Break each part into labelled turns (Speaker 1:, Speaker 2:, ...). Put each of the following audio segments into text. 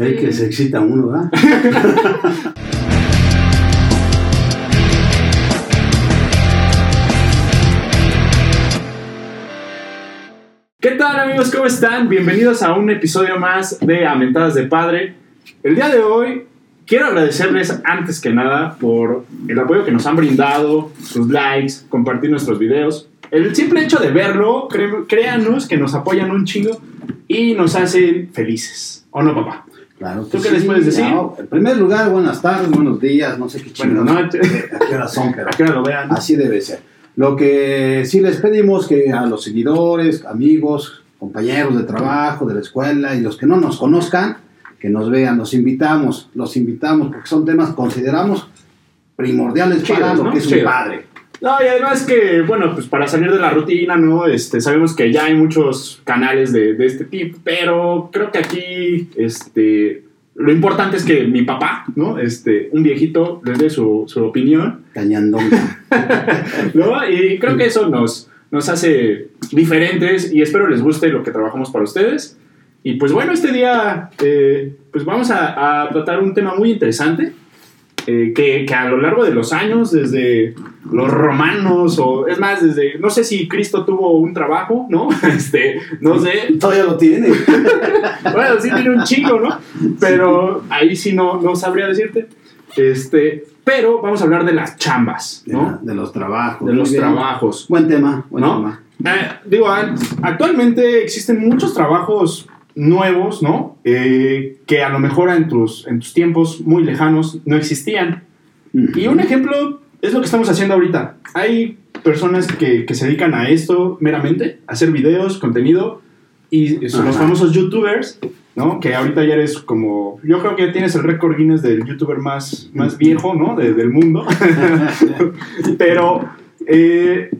Speaker 1: El que se excita uno, ¿verdad?
Speaker 2: ¿Qué tal amigos? ¿Cómo están? Bienvenidos a un episodio más de Amentadas de Padre. El día de hoy quiero agradecerles antes que nada por el apoyo que nos han brindado, sus likes, compartir nuestros videos. El simple hecho de verlo, créanos que nos apoyan un chingo y nos hacen felices. ¿O no, papá?
Speaker 1: Claro.
Speaker 2: ¿Tú qué les puedes decir?
Speaker 1: no, en primer lugar, buenas tardes, buenos días, no sé qué chingados.
Speaker 2: no,
Speaker 1: ¿A qué hora son? Pero
Speaker 2: a que ahora lo vean.
Speaker 1: así debe ser. Lo que sí les pedimos que a los seguidores, amigos, compañeros de trabajo, de la escuela y los que no nos conozcan, que nos vean, los invitamos, los invitamos porque son temas que consideramos primordiales para lo
Speaker 2: ¿no?
Speaker 1: que es un padre.
Speaker 2: No, y además que, bueno, pues para salir de la rutina, ¿no? Este, sabemos que ya hay muchos canales de, de este tipo, pero creo que aquí, este, lo importante es que mi papá, ¿no? Este, un viejito, les dé su, su opinión,
Speaker 1: Cañandonga.
Speaker 2: ¿no? Y creo que eso nos, nos hace diferentes y espero les guste lo que trabajamos para ustedes. Y pues bueno, este día, eh, pues vamos a, a tratar un tema muy interesante. Eh, que, que a lo largo de los años, desde los romanos, o es más, desde, no sé si Cristo tuvo un trabajo, ¿no? Este, no sé,
Speaker 1: Todavía lo tiene.
Speaker 2: bueno, sí tiene un chingo, ¿no? Pero ahí sí no, no sabría decirte. Este, pero vamos a hablar de las chambas, ¿no?
Speaker 1: de los trabajos.
Speaker 2: De los
Speaker 1: bien.
Speaker 2: trabajos.
Speaker 1: Buen tema, buen
Speaker 2: ¿No?
Speaker 1: tema.
Speaker 2: Eh, digo, actualmente existen muchos trabajos nuevos, ¿no? Eh, que a lo mejor en tus, en tus tiempos muy lejanos no existían. Y un ejemplo es lo que estamos haciendo ahorita. Hay personas que, que se dedican a esto meramente, a hacer videos, contenido, y son los famosos youtubers, ¿no? Que ahorita ya eres como, yo creo que tienes el récord Guinness del youtuber más, más viejo, ¿no? De- del mundo. Pero, eh,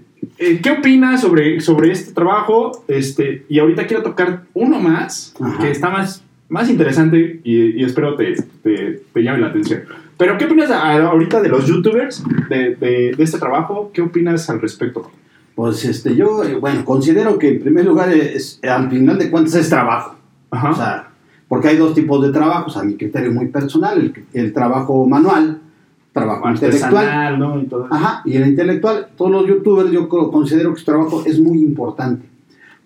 Speaker 2: eh, ¿qué opinas sobre, sobre este trabajo? Este, y ahorita quiero tocar uno más,
Speaker 1: Ajá.
Speaker 2: que está más, más interesante y, y espero te, te, te llame la atención. Pero, ¿qué opinas ahorita de los youtubers, de, de, de este trabajo? ¿Qué opinas al respecto?
Speaker 1: Pues este, yo, eh, bueno, considero que en primer lugar es, al final de cuentas es trabajo.
Speaker 2: Ajá.
Speaker 1: O sea, porque hay dos tipos de trabajos, a mi criterio muy personal, el, el trabajo manual, trabajo intelectual.
Speaker 2: Artesanal, ¿no? Y todo eso.
Speaker 1: Ajá, y el intelectual, todos los youtubers yo co- considero que su trabajo es muy importante.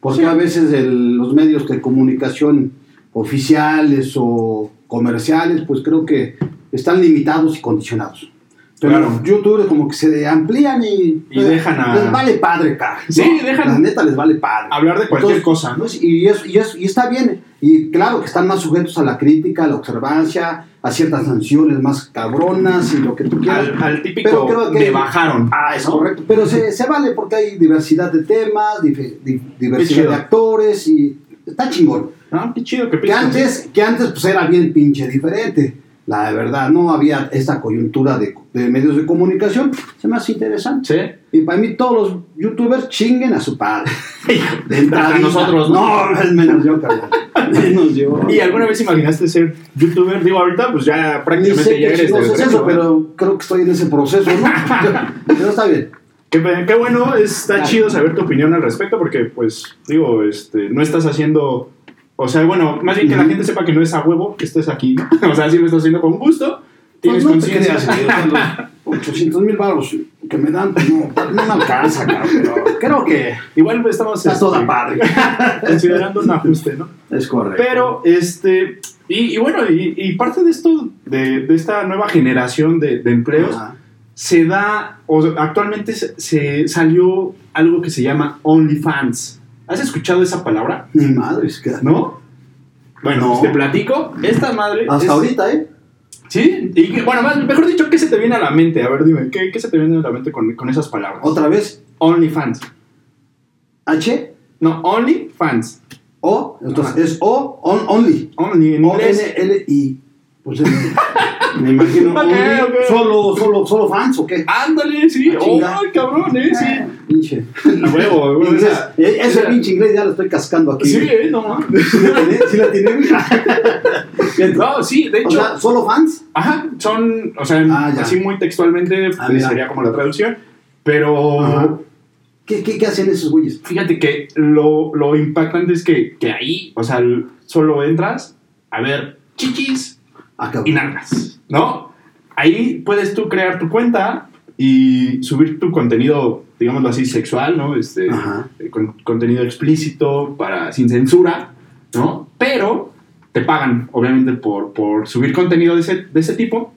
Speaker 1: Porque
Speaker 2: Sí.
Speaker 1: a veces el- los medios de comunicación oficiales o comerciales, pues creo que están limitados y condicionados. Pero
Speaker 2: Claro.
Speaker 1: los youtubers como que se amplían y,
Speaker 2: Y dejan a-
Speaker 1: Les vale padre, cara.
Speaker 2: Sí, dejan-
Speaker 1: La neta les vale padre.
Speaker 2: Hablar de cualquier cosa, ¿no?
Speaker 1: pues, y, es, y, es- y está bien. Y claro que están más sujetos a la crítica, a la observancia, a ciertas sanciones más cabronas y lo que tú quieras.
Speaker 2: Al, al
Speaker 1: Pero
Speaker 2: típico
Speaker 1: creo que-
Speaker 2: me bajaron.
Speaker 1: Ah, es
Speaker 2: ¿no?
Speaker 1: correcto. Pero se, se vale porque hay diversidad de temas, dif- di- diversidad de actores y está chingón.
Speaker 2: Ah, qué chido, qué
Speaker 1: Que antes, que antes pues era bien pinche diferente. La verdad, no había esta coyuntura de, de medios de comunicación. Se me hace interesante.
Speaker 2: Sí.
Speaker 1: Y para mí todos los youtubers chinguen a su padre. De
Speaker 2: nosotros, ¿no?
Speaker 1: No, menos yo, carnal. Menos yo.
Speaker 2: ¿Y alguna vez imaginaste ser youtuber? Digo, ahorita pues ya prácticamente ya eres
Speaker 1: es
Speaker 2: gremio,
Speaker 1: eso,
Speaker 2: ¿no?
Speaker 1: pero creo que estoy en ese proceso, ¿no? pero está bien.
Speaker 2: Qué, qué bueno, está
Speaker 1: Claro.
Speaker 2: chido saber tu opinión al respecto porque pues digo, este, no estás haciendo, o sea, bueno, más bien que la gente sepa que no es a huevo que estés aquí, ¿no? O sea, sí lo estás haciendo con gusto,
Speaker 1: Pues
Speaker 2: tienes
Speaker 1: no te
Speaker 2: conciencia.
Speaker 1: creas, eh, o sea, los 800 mil baros que me dan, pues no, no me alcanza, cabrón, pero creo que
Speaker 2: Igual estamos
Speaker 1: está
Speaker 2: este,
Speaker 1: toda padre.
Speaker 2: considerando un ajuste, ¿no?
Speaker 1: Es correcto.
Speaker 2: Pero, este, y, y bueno, y, y parte de esto, de, de esta nueva generación de, de empleos,
Speaker 1: Ajá.
Speaker 2: se da, o actualmente se, se salió algo que se llama OnlyFans. ¿Has escuchado esa palabra?
Speaker 1: Ni madre, es que.
Speaker 2: ¿No? Bueno,
Speaker 1: No.
Speaker 2: pues te platico. Esta madre.
Speaker 1: Hasta
Speaker 2: es-
Speaker 1: ahorita, ¿eh?
Speaker 2: Sí. Y bueno, más, mejor dicho, ¿qué se te viene a la mente? A ver, dime, ¿qué, qué se te viene a la mente con, con esas palabras?
Speaker 1: Otra vez,
Speaker 2: OnlyFans.
Speaker 1: H,
Speaker 2: No, OnlyFans.
Speaker 1: O, entonces
Speaker 2: Ajá.
Speaker 1: es O, on, only.
Speaker 2: Only en
Speaker 1: O. N, L, I. Pues me imagino.
Speaker 2: Ok,
Speaker 1: only,
Speaker 2: ok.
Speaker 1: Solo, solo, solo fans o qué?
Speaker 2: Ándale, sí.
Speaker 1: Ah,
Speaker 2: ¡Oh,
Speaker 1: chinga.
Speaker 2: cabrón, eh! Sí.
Speaker 1: Ah, Pinche.
Speaker 2: A huevo, a
Speaker 1: Eh, Ese pinche inglés ya lo estoy cascando aquí.
Speaker 2: Sí, eh, no mames.
Speaker 1: ¿Sí la tiene? ¿Sí la tiene?
Speaker 2: No, sí, de
Speaker 1: O
Speaker 2: hecho.
Speaker 1: sea, ¿solo fans?
Speaker 2: Ajá, son, o sea,
Speaker 1: Ah,
Speaker 2: así muy textualmente
Speaker 1: Ah,
Speaker 2: pues, sería como la traducción. Pero
Speaker 1: Ajá. ¿Qué, qué, qué hacen esos güeyes?
Speaker 2: fíjate que lo, lo impactante es que, que ahí, o sea, solo entras a ver chichis
Speaker 1: Ah, cabrón.
Speaker 2: y nalgas, ¿no? Ahí puedes tú crear tu cuenta y subir tu contenido, digámoslo así, sexual, ¿no? Este, eh, con- contenido explícito, para, sin censura, ¿no? Pero te pagan, obviamente, por, por subir contenido de ese, de ese tipo.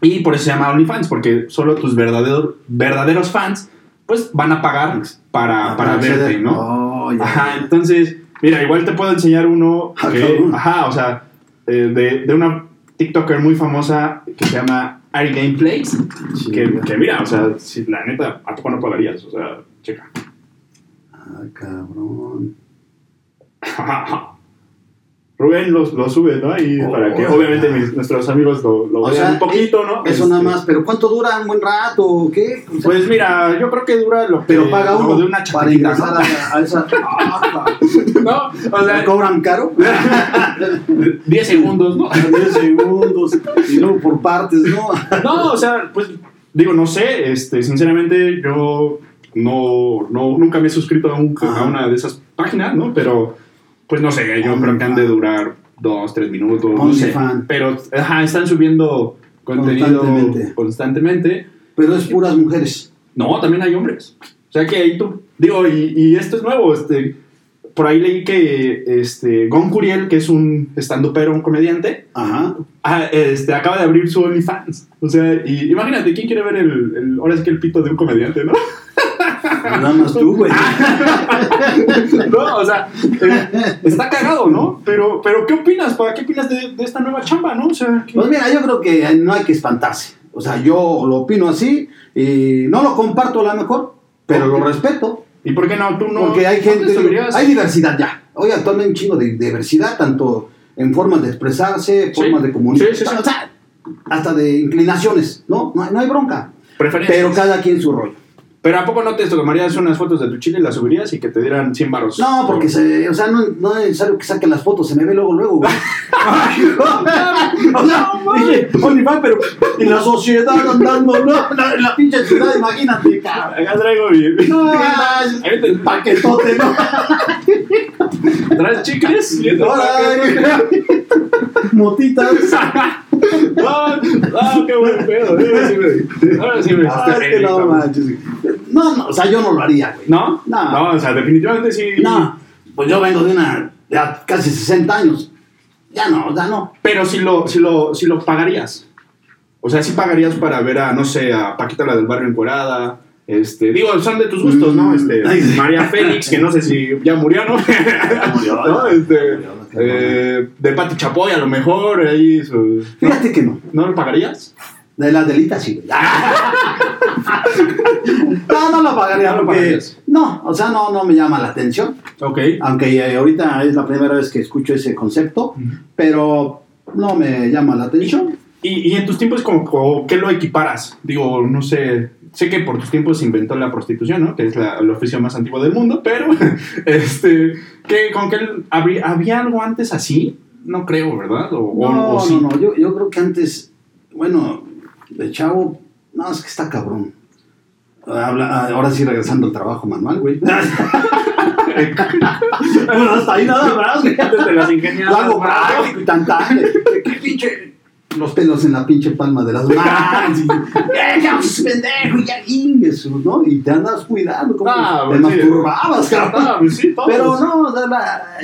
Speaker 2: Y por eso se llama OnlyFans, porque solo tus verdaderos, verdaderos fans, pues, van a pagar para, para
Speaker 1: acceder.
Speaker 2: verte, ¿no?
Speaker 1: Oh.
Speaker 2: Ajá, entonces, mira, igual te puedo enseñar uno
Speaker 1: Ah,
Speaker 2: que, ajá, o sea, eh, de, de una TikToker muy famosa que se llama Ari Gameplays,
Speaker 1: Sí,
Speaker 2: que,
Speaker 1: ya.
Speaker 2: que mira, o sea, si la neta, ¿a poco no pagarías? O sea, checa.
Speaker 1: Ah, cabrón.
Speaker 2: Rubén lo, lo sube, ¿no? Y
Speaker 1: Oh,
Speaker 2: para que
Speaker 1: oh,
Speaker 2: obviamente mis- nuestros amigos lo, lo vean
Speaker 1: sea,
Speaker 2: un poquito, ¿no?
Speaker 1: Eso
Speaker 2: Este,
Speaker 1: nada más, pero ¿cuánto dura? ¿Un buen rato o qué? O sea,
Speaker 2: Pues mira, yo creo que dura lo que...
Speaker 1: pero paga uno
Speaker 2: de una
Speaker 1: para ingresar
Speaker 2: ¿no?
Speaker 1: a, a esa.
Speaker 2: ¿No? O
Speaker 1: ¿Me
Speaker 2: sea,
Speaker 1: cobran caro?
Speaker 2: 10 segundos, ¿no?
Speaker 1: 10 segundos y luego por partes, ¿no?
Speaker 2: No, o sea, pues digo, no sé, este, sinceramente yo no, no nunca me he suscrito a, un- a una de esas páginas, ¿no? Pero, pues no sé, yo creo que han de durar dos, tres minutos, no sé. Pero, ajá, están subiendo contenido
Speaker 1: Constantemente.
Speaker 2: constantemente.
Speaker 1: Pero es puras mujeres.
Speaker 2: No, también hay hombres. O sea que ahí tú, digo, y, y esto es nuevo, este, por ahí leí que este, Gon Curiel, que es un estandupero, un comediante,
Speaker 1: Ajá.
Speaker 2: Ah, este, acaba de abrir su OnlyFans. O sea, y imagínate, ¿quién quiere ver el, el- ahora sí que el pito de un comediante, no?
Speaker 1: Nada más tú, güey.
Speaker 2: no, o sea, eh, está cagado, ¿no? Pero, pero ¿qué opinas, pa? ¿Qué opinas de, de esta nueva chamba, no? O sea, ¿qué-
Speaker 1: Pues mira, yo creo que no hay que espantarse. O sea, yo lo opino así y no lo comparto a lo mejor, pero lo respeto.
Speaker 2: ¿y por qué no? Tú no.
Speaker 1: Porque hay gente, hay diversidad ya. Hoy actualmente hay un chingo de diversidad, tanto en formas de expresarse,
Speaker 2: Sí.
Speaker 1: formas de comunicar,
Speaker 2: Sí, sí, sí.
Speaker 1: o sea, hasta de inclinaciones, ¿no? No, hay- no hay bronca. Pero cada quien su rollo.
Speaker 2: Pero ¿a poco no te tomarías unas fotos de tu chile y las subirías y que te dieran 100 baros?
Speaker 1: No, porque se, o sea, no, no es necesario que saquen las fotos, se me ve luego, luego, güey. o sea, dije, OnlyFans, pero en la sociedad andando, ¿no? La- En la pinche ciudad, imagínate, cabrón.
Speaker 2: Acá traigo mi...
Speaker 1: No,
Speaker 2: te-
Speaker 1: el paquetote, ¿no?
Speaker 2: ¿Traes chicles?
Speaker 1: Motitas.
Speaker 2: Ah, ah, qué buen pedo. Ahora sí me, ahora sí me
Speaker 1: Ah,
Speaker 2: hiciste
Speaker 1: es que
Speaker 2: reír,
Speaker 1: no manches. No, no, o sea, yo no lo haría, güey.
Speaker 2: ¿No?
Speaker 1: No.
Speaker 2: No, o sea, definitivamente sí.
Speaker 1: No, pues yo vengo de una, ya casi 60 años. Ya no, ya no.
Speaker 2: Pero si lo, si lo, si lo pagarías. O sea, si pagarías para ver a, no sé, a Paquita la del barrio encuerada. Este, digo, son de tus gustos, ¿no?
Speaker 1: Mm.
Speaker 2: Este,
Speaker 1: sí.
Speaker 2: María Félix, que no sé si ya murió, ¿no?
Speaker 1: murió,
Speaker 2: ¿No?
Speaker 1: ya.
Speaker 2: Este, eh, de Pati Chapoy, a lo mejor, ahí. su-
Speaker 1: Fíjate que no.
Speaker 2: ¿No lo pagarías?
Speaker 1: De la delita sí. No, no lo pagaría
Speaker 2: No
Speaker 1: porque-
Speaker 2: pagarías.
Speaker 1: No, o sea, no, no me llama la atención.
Speaker 2: Ok.
Speaker 1: Aunque eh, ahorita es la primera vez que escucho ese concepto, pero no me llama la atención.
Speaker 2: Y, y en tus tiempos, como, ¿qué lo equiparas? Digo, no sé, sé que por tus tiempos se inventó la prostitución, ¿no? Que es la- el oficio más antiguo del mundo, pero, este, ¿qué, ¿con qué habría, había algo antes así? No creo, ¿verdad? O,
Speaker 1: No,
Speaker 2: o sí.
Speaker 1: no, no, yo, yo creo que antes, bueno, de chavo, no, es que está cabrón. Habla- ahora sí regresando al trabajo manual, güey. bueno, hasta ahí nada más, güey.
Speaker 2: Antes de las ingeniadas.
Speaker 1: Lo hago práctico y tan tan. ¿Qué, qué pinche? Los pelos en la pinche palma de las manos. Y, ¡Eh, qué haces, pendejo! Ya ingues, ¿no? Y te andas cuidando, como
Speaker 2: Ah,
Speaker 1: te
Speaker 2: pues sí.
Speaker 1: masturbabas, cabrón.
Speaker 2: Ah, pues sí, todos.
Speaker 1: Pero no,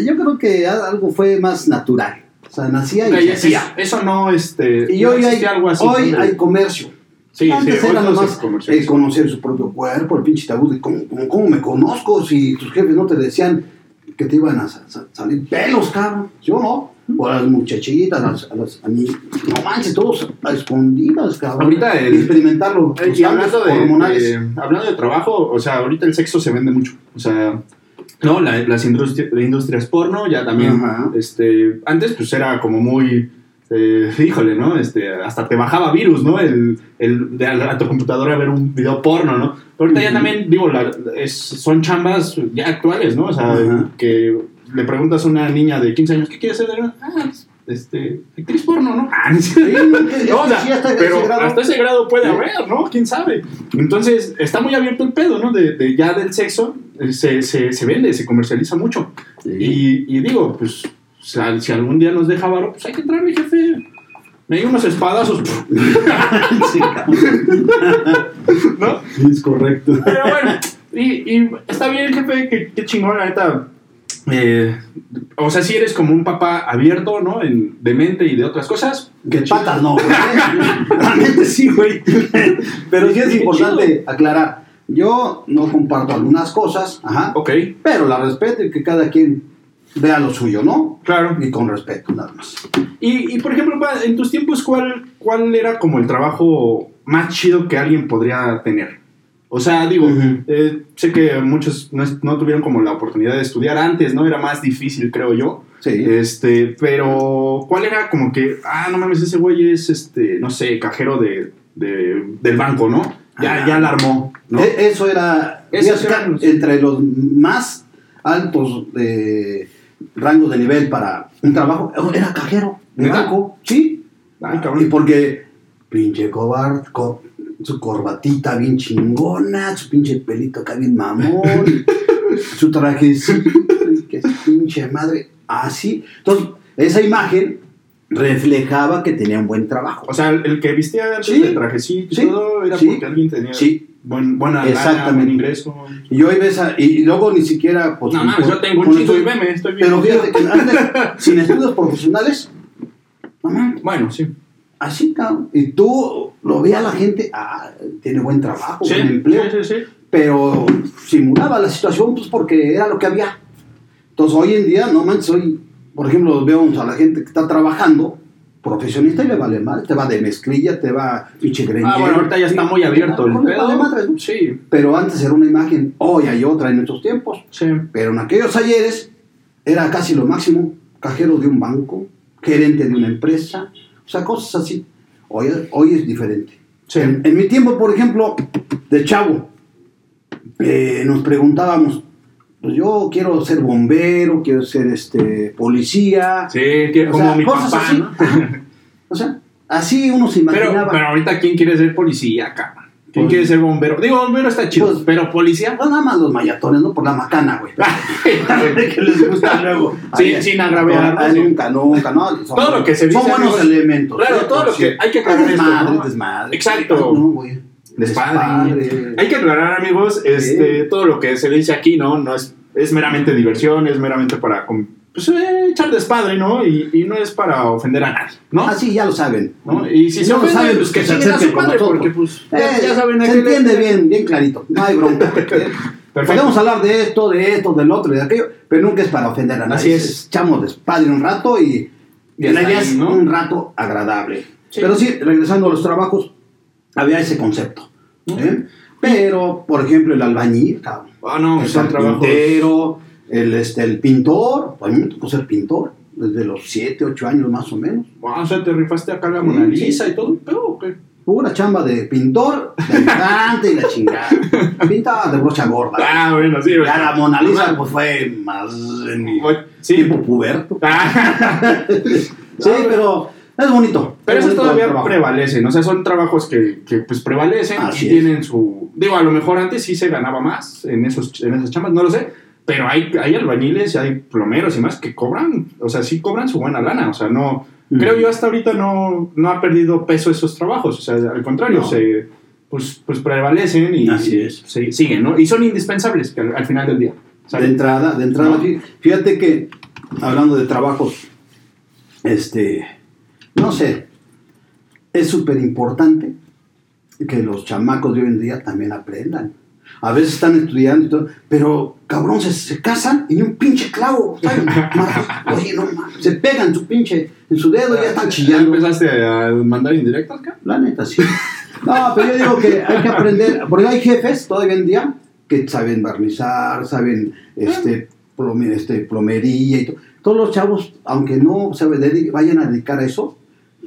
Speaker 1: yo creo que algo fue más natural. O sea, nacía y se hacía.
Speaker 2: eso no, este.
Speaker 1: Y
Speaker 2: no
Speaker 1: hoy, hay,
Speaker 2: existía algo así.
Speaker 1: hoy
Speaker 2: ¿no?
Speaker 1: hay comercio.
Speaker 2: Sí,
Speaker 1: Antes
Speaker 2: sí,
Speaker 1: era nomás eh, conocer su propio cuerpo, el pinche tabú de cómo, cómo- cómo me conozco si tus jefes no te decían que te iban a sa- sa- salir pelos, cabrón. Yo no. O a las muchachitas, a las, a las a mí, no manches, todos a escondidas, cabrón.
Speaker 2: Ahorita el-
Speaker 1: experimentarlo.
Speaker 2: Eh, y hablando de,
Speaker 1: hormonales.
Speaker 2: de- hablando de trabajo, o sea, ahorita el sexo se vende mucho. O sea, no, La- las industri- industrias porno ya también.
Speaker 1: Ajá.
Speaker 2: Este, antes pues era como muy, eh, híjole, ¿no? Este, hasta te bajaba virus, ¿no? El, el de a, a tu computadora ver un video porno, ¿no? Pero ahorita ya también, digo, la- es- son chambas ya actuales, ¿no? O sea, que le preguntas a una niña de 15 años, ¿qué quieres ser? Ah, este, actriz porno, ¿no? Ah,
Speaker 1: Sí,
Speaker 2: no, o sea,
Speaker 1: sí, hasta
Speaker 2: pero hasta ese grado puede haber, ¿no? ¿Quién sabe? Entonces, está muy abierto el pedo, ¿no? De, de ya del sexo, eh, se, se, se vende, se comercializa mucho.
Speaker 1: Sí.
Speaker 2: Y, y digo, pues, sea, si algún día nos deja varo, pues hay que entrarle, jefe. Me dio unos espadazos. ¿no?
Speaker 1: Es correcto.
Speaker 2: Pero bueno, y, y está bien, jefe, que, qué chingón, la neta. Eh, o sea, si eres como un papá abierto, ¿no? En- de mente y de otras cosas.
Speaker 1: Que patas no, güey. Realmente sí, güey. Pero sí es importante aclarar. Yo no comparto algunas cosas, ajá,
Speaker 2: Ok,
Speaker 1: pero la respeto y que cada quien vea lo suyo, ¿no?
Speaker 2: claro.
Speaker 1: Y con respeto, nada más.
Speaker 2: Y, y, por ejemplo, en tus tiempos, ¿cuál, ¿cuál era como el trabajo más chido que alguien podría tener? O sea, digo, eh, sé que muchos no, no tuvieron como la oportunidad de estudiar antes, ¿no? Era más difícil, creo yo.
Speaker 1: Sí.
Speaker 2: Este, pero, ¿cuál era como que, ah, no mames, ese güey es, este, no sé, cajero de, de- del banco, ¿no? Ya,
Speaker 1: Ah.
Speaker 2: ya la armó, ¿no?
Speaker 1: E- Eso era
Speaker 2: eran los-
Speaker 1: entre los más altos de rango de nivel para un trabajo. Era cajero de banco, sí.
Speaker 2: Ay,
Speaker 1: Y porque pinche cobar, co- su corbatita bien chingona, su pinche pelito acá bien mamón, su trajecito, y que su pinche madre, así. Entonces, esa imagen reflejaba que tenía un buen trabajo.
Speaker 2: O sea, el, el que vestía antes
Speaker 1: Sí.
Speaker 2: de trajecito y
Speaker 1: Sí.
Speaker 2: todo era
Speaker 1: Sí.
Speaker 2: porque alguien tenía
Speaker 1: Sí.
Speaker 2: buen, buena lana, buen ingreso.
Speaker 1: Y hoy ves a- y, luego ni siquiera... pues,
Speaker 2: No
Speaker 1: con-
Speaker 2: yo tengo un chingo y veme, estoy bien.
Speaker 1: Pero fíjate que antes, sin estudios profesionales, no
Speaker 2: Bueno, sí.
Speaker 1: Así, cabrón. Y tú lo veía la gente, ah, tiene buen trabajo,
Speaker 2: Sí,
Speaker 1: buen empleo.
Speaker 2: sí, sí, sí.
Speaker 1: pero simulaba la situación pues porque era lo que había. Entonces hoy en día, no manches, hoy, por ejemplo, vemos a la gente que está trabajando, profesionista y le vale mal, te va de mezclilla, te va pinche.
Speaker 2: Ah, bueno, ahorita ya está muy abierto el pedo.
Speaker 1: vale madres, ¿no?
Speaker 2: Sí,
Speaker 1: Pero antes era una imagen, hoy hay otra en estos tiempos.
Speaker 2: sí.
Speaker 1: Pero en aquellos ayeres era casi lo máximo, cajero de un banco, gerente de una empresa, o sea, cosas así. Hoy, hoy es diferente.
Speaker 2: Sí.
Speaker 1: En, en mi tiempo, por ejemplo, de chavo, eh, nos preguntábamos, pues yo quiero ser bombero, quiero ser este policía,
Speaker 2: Sí, que
Speaker 1: o
Speaker 2: como
Speaker 1: sea,
Speaker 2: mi
Speaker 1: cosas
Speaker 2: papá,
Speaker 1: así. O sea, así uno se
Speaker 2: Pero,
Speaker 1: imaginaba.
Speaker 2: pero ahorita, ¿quién quiere ser policía, cabrón? ¿Quién
Speaker 1: Pues-
Speaker 2: quiere ser bombero? Digo, bombero está chido,
Speaker 1: Pues-
Speaker 2: pero policía.
Speaker 1: No, nada más los mayatones, ¿no? Por la macana, güey. que les gusta luego.
Speaker 2: Sí, sin agraviar.
Speaker 1: Nunca, nunca, ¿no? Son-
Speaker 2: Todo lo que se dice,
Speaker 1: Son buenos elementos.
Speaker 2: Claro,
Speaker 1: ¿sí?
Speaker 2: todo lo que- hay que aclarar
Speaker 1: Es desmadre,
Speaker 2: esto, ¿no?
Speaker 1: desmadre.
Speaker 2: Exacto.
Speaker 1: No, güey.
Speaker 2: Despadre. Hay que aclarar, amigos, este, todo lo que se dice aquí, ¿no? No es, es meramente diversión, es meramente para pues, eh, echar despadre, ¿no? Y, y no es para ofender a nadie, ¿no?
Speaker 1: Ah, sí, ya lo saben.
Speaker 2: ¿no? Y si,
Speaker 1: Si
Speaker 2: se
Speaker 1: no lo
Speaker 2: ofenden,
Speaker 1: saben,
Speaker 2: pues que
Speaker 1: que se
Speaker 2: chinguen a su
Speaker 1: acerquen nosotros.
Speaker 2: porque pues ya,
Speaker 1: Eh,
Speaker 2: ya saben
Speaker 1: se
Speaker 2: le-
Speaker 1: entiende bien, bien clarito. No hay bronca. Podemos hablar de esto, de esto, del otro y de aquello, pero nunca es para ofender a nadie.
Speaker 2: Así es.
Speaker 1: Echamos despadre un rato y,
Speaker 2: Y
Speaker 1: la idea es
Speaker 2: ¿no?
Speaker 1: un rato agradable.
Speaker 2: Sí.
Speaker 1: Pero sí, regresando a los trabajos, había ese concepto. ¿eh? Pero, por ejemplo, el albañil, cabrón.
Speaker 2: Ah, no,
Speaker 1: el carpintero, el, este, el pintor. A mí me tocó ser pintor desde los 7, 8 años más o menos.
Speaker 2: Ah, o sea, te rifaste acá la Mona. Lisa y todo, pero ¿o qué?
Speaker 1: Pura chamba de pintor, de ayudante y la chingada. Pintaba de brocha gorda.
Speaker 2: Ah, bueno, sí.
Speaker 1: Ya la Mona Lisa pues, fue más en mi
Speaker 2: Sí.
Speaker 1: tiempo puberto.
Speaker 2: Ah,
Speaker 1: Sí, pero es bonito.
Speaker 2: Pero
Speaker 1: Es
Speaker 2: esos
Speaker 1: bonito
Speaker 2: todavía
Speaker 1: trabajo.
Speaker 2: prevalecen, o sea, son trabajos que, que, pues prevalecen
Speaker 1: Así
Speaker 2: y
Speaker 1: es.
Speaker 2: tienen su... Digo, a lo mejor antes sí se ganaba más en, esos, en esas chambas, no lo sé, pero hay, hay albañiles, hay plomeros y más que cobran, o sea, sí cobran su buena lana, o sea, no... Creo yo hasta ahorita no, no ha perdido peso esos trabajos, o sea, al contrario,
Speaker 1: No.
Speaker 2: se, pues, pues prevalecen y
Speaker 1: Así es.
Speaker 2: se- siguen, ¿no? Y son indispensables al, al final del día.
Speaker 1: De entrada, de entrada,
Speaker 2: No.
Speaker 1: fíjate que hablando de trabajos, este, no sé, es súper importante que los chamacos de hoy en día también aprendan. A veces están estudiando y todo, pero cabrón, se, se casan y ni un pinche clavo. Oye, no mames, se pegan su pinche en su dedo y ya están
Speaker 2: ¿Ya
Speaker 1: chillando.
Speaker 2: empezaste a mandar indirectas, acá?
Speaker 1: La neta, sí. No, pero yo digo que hay que aprender, porque hay jefes todavía en día que saben barnizar, saben este, este, plomería y todo. Todos los chavos, aunque no se vayan a dedicar a eso,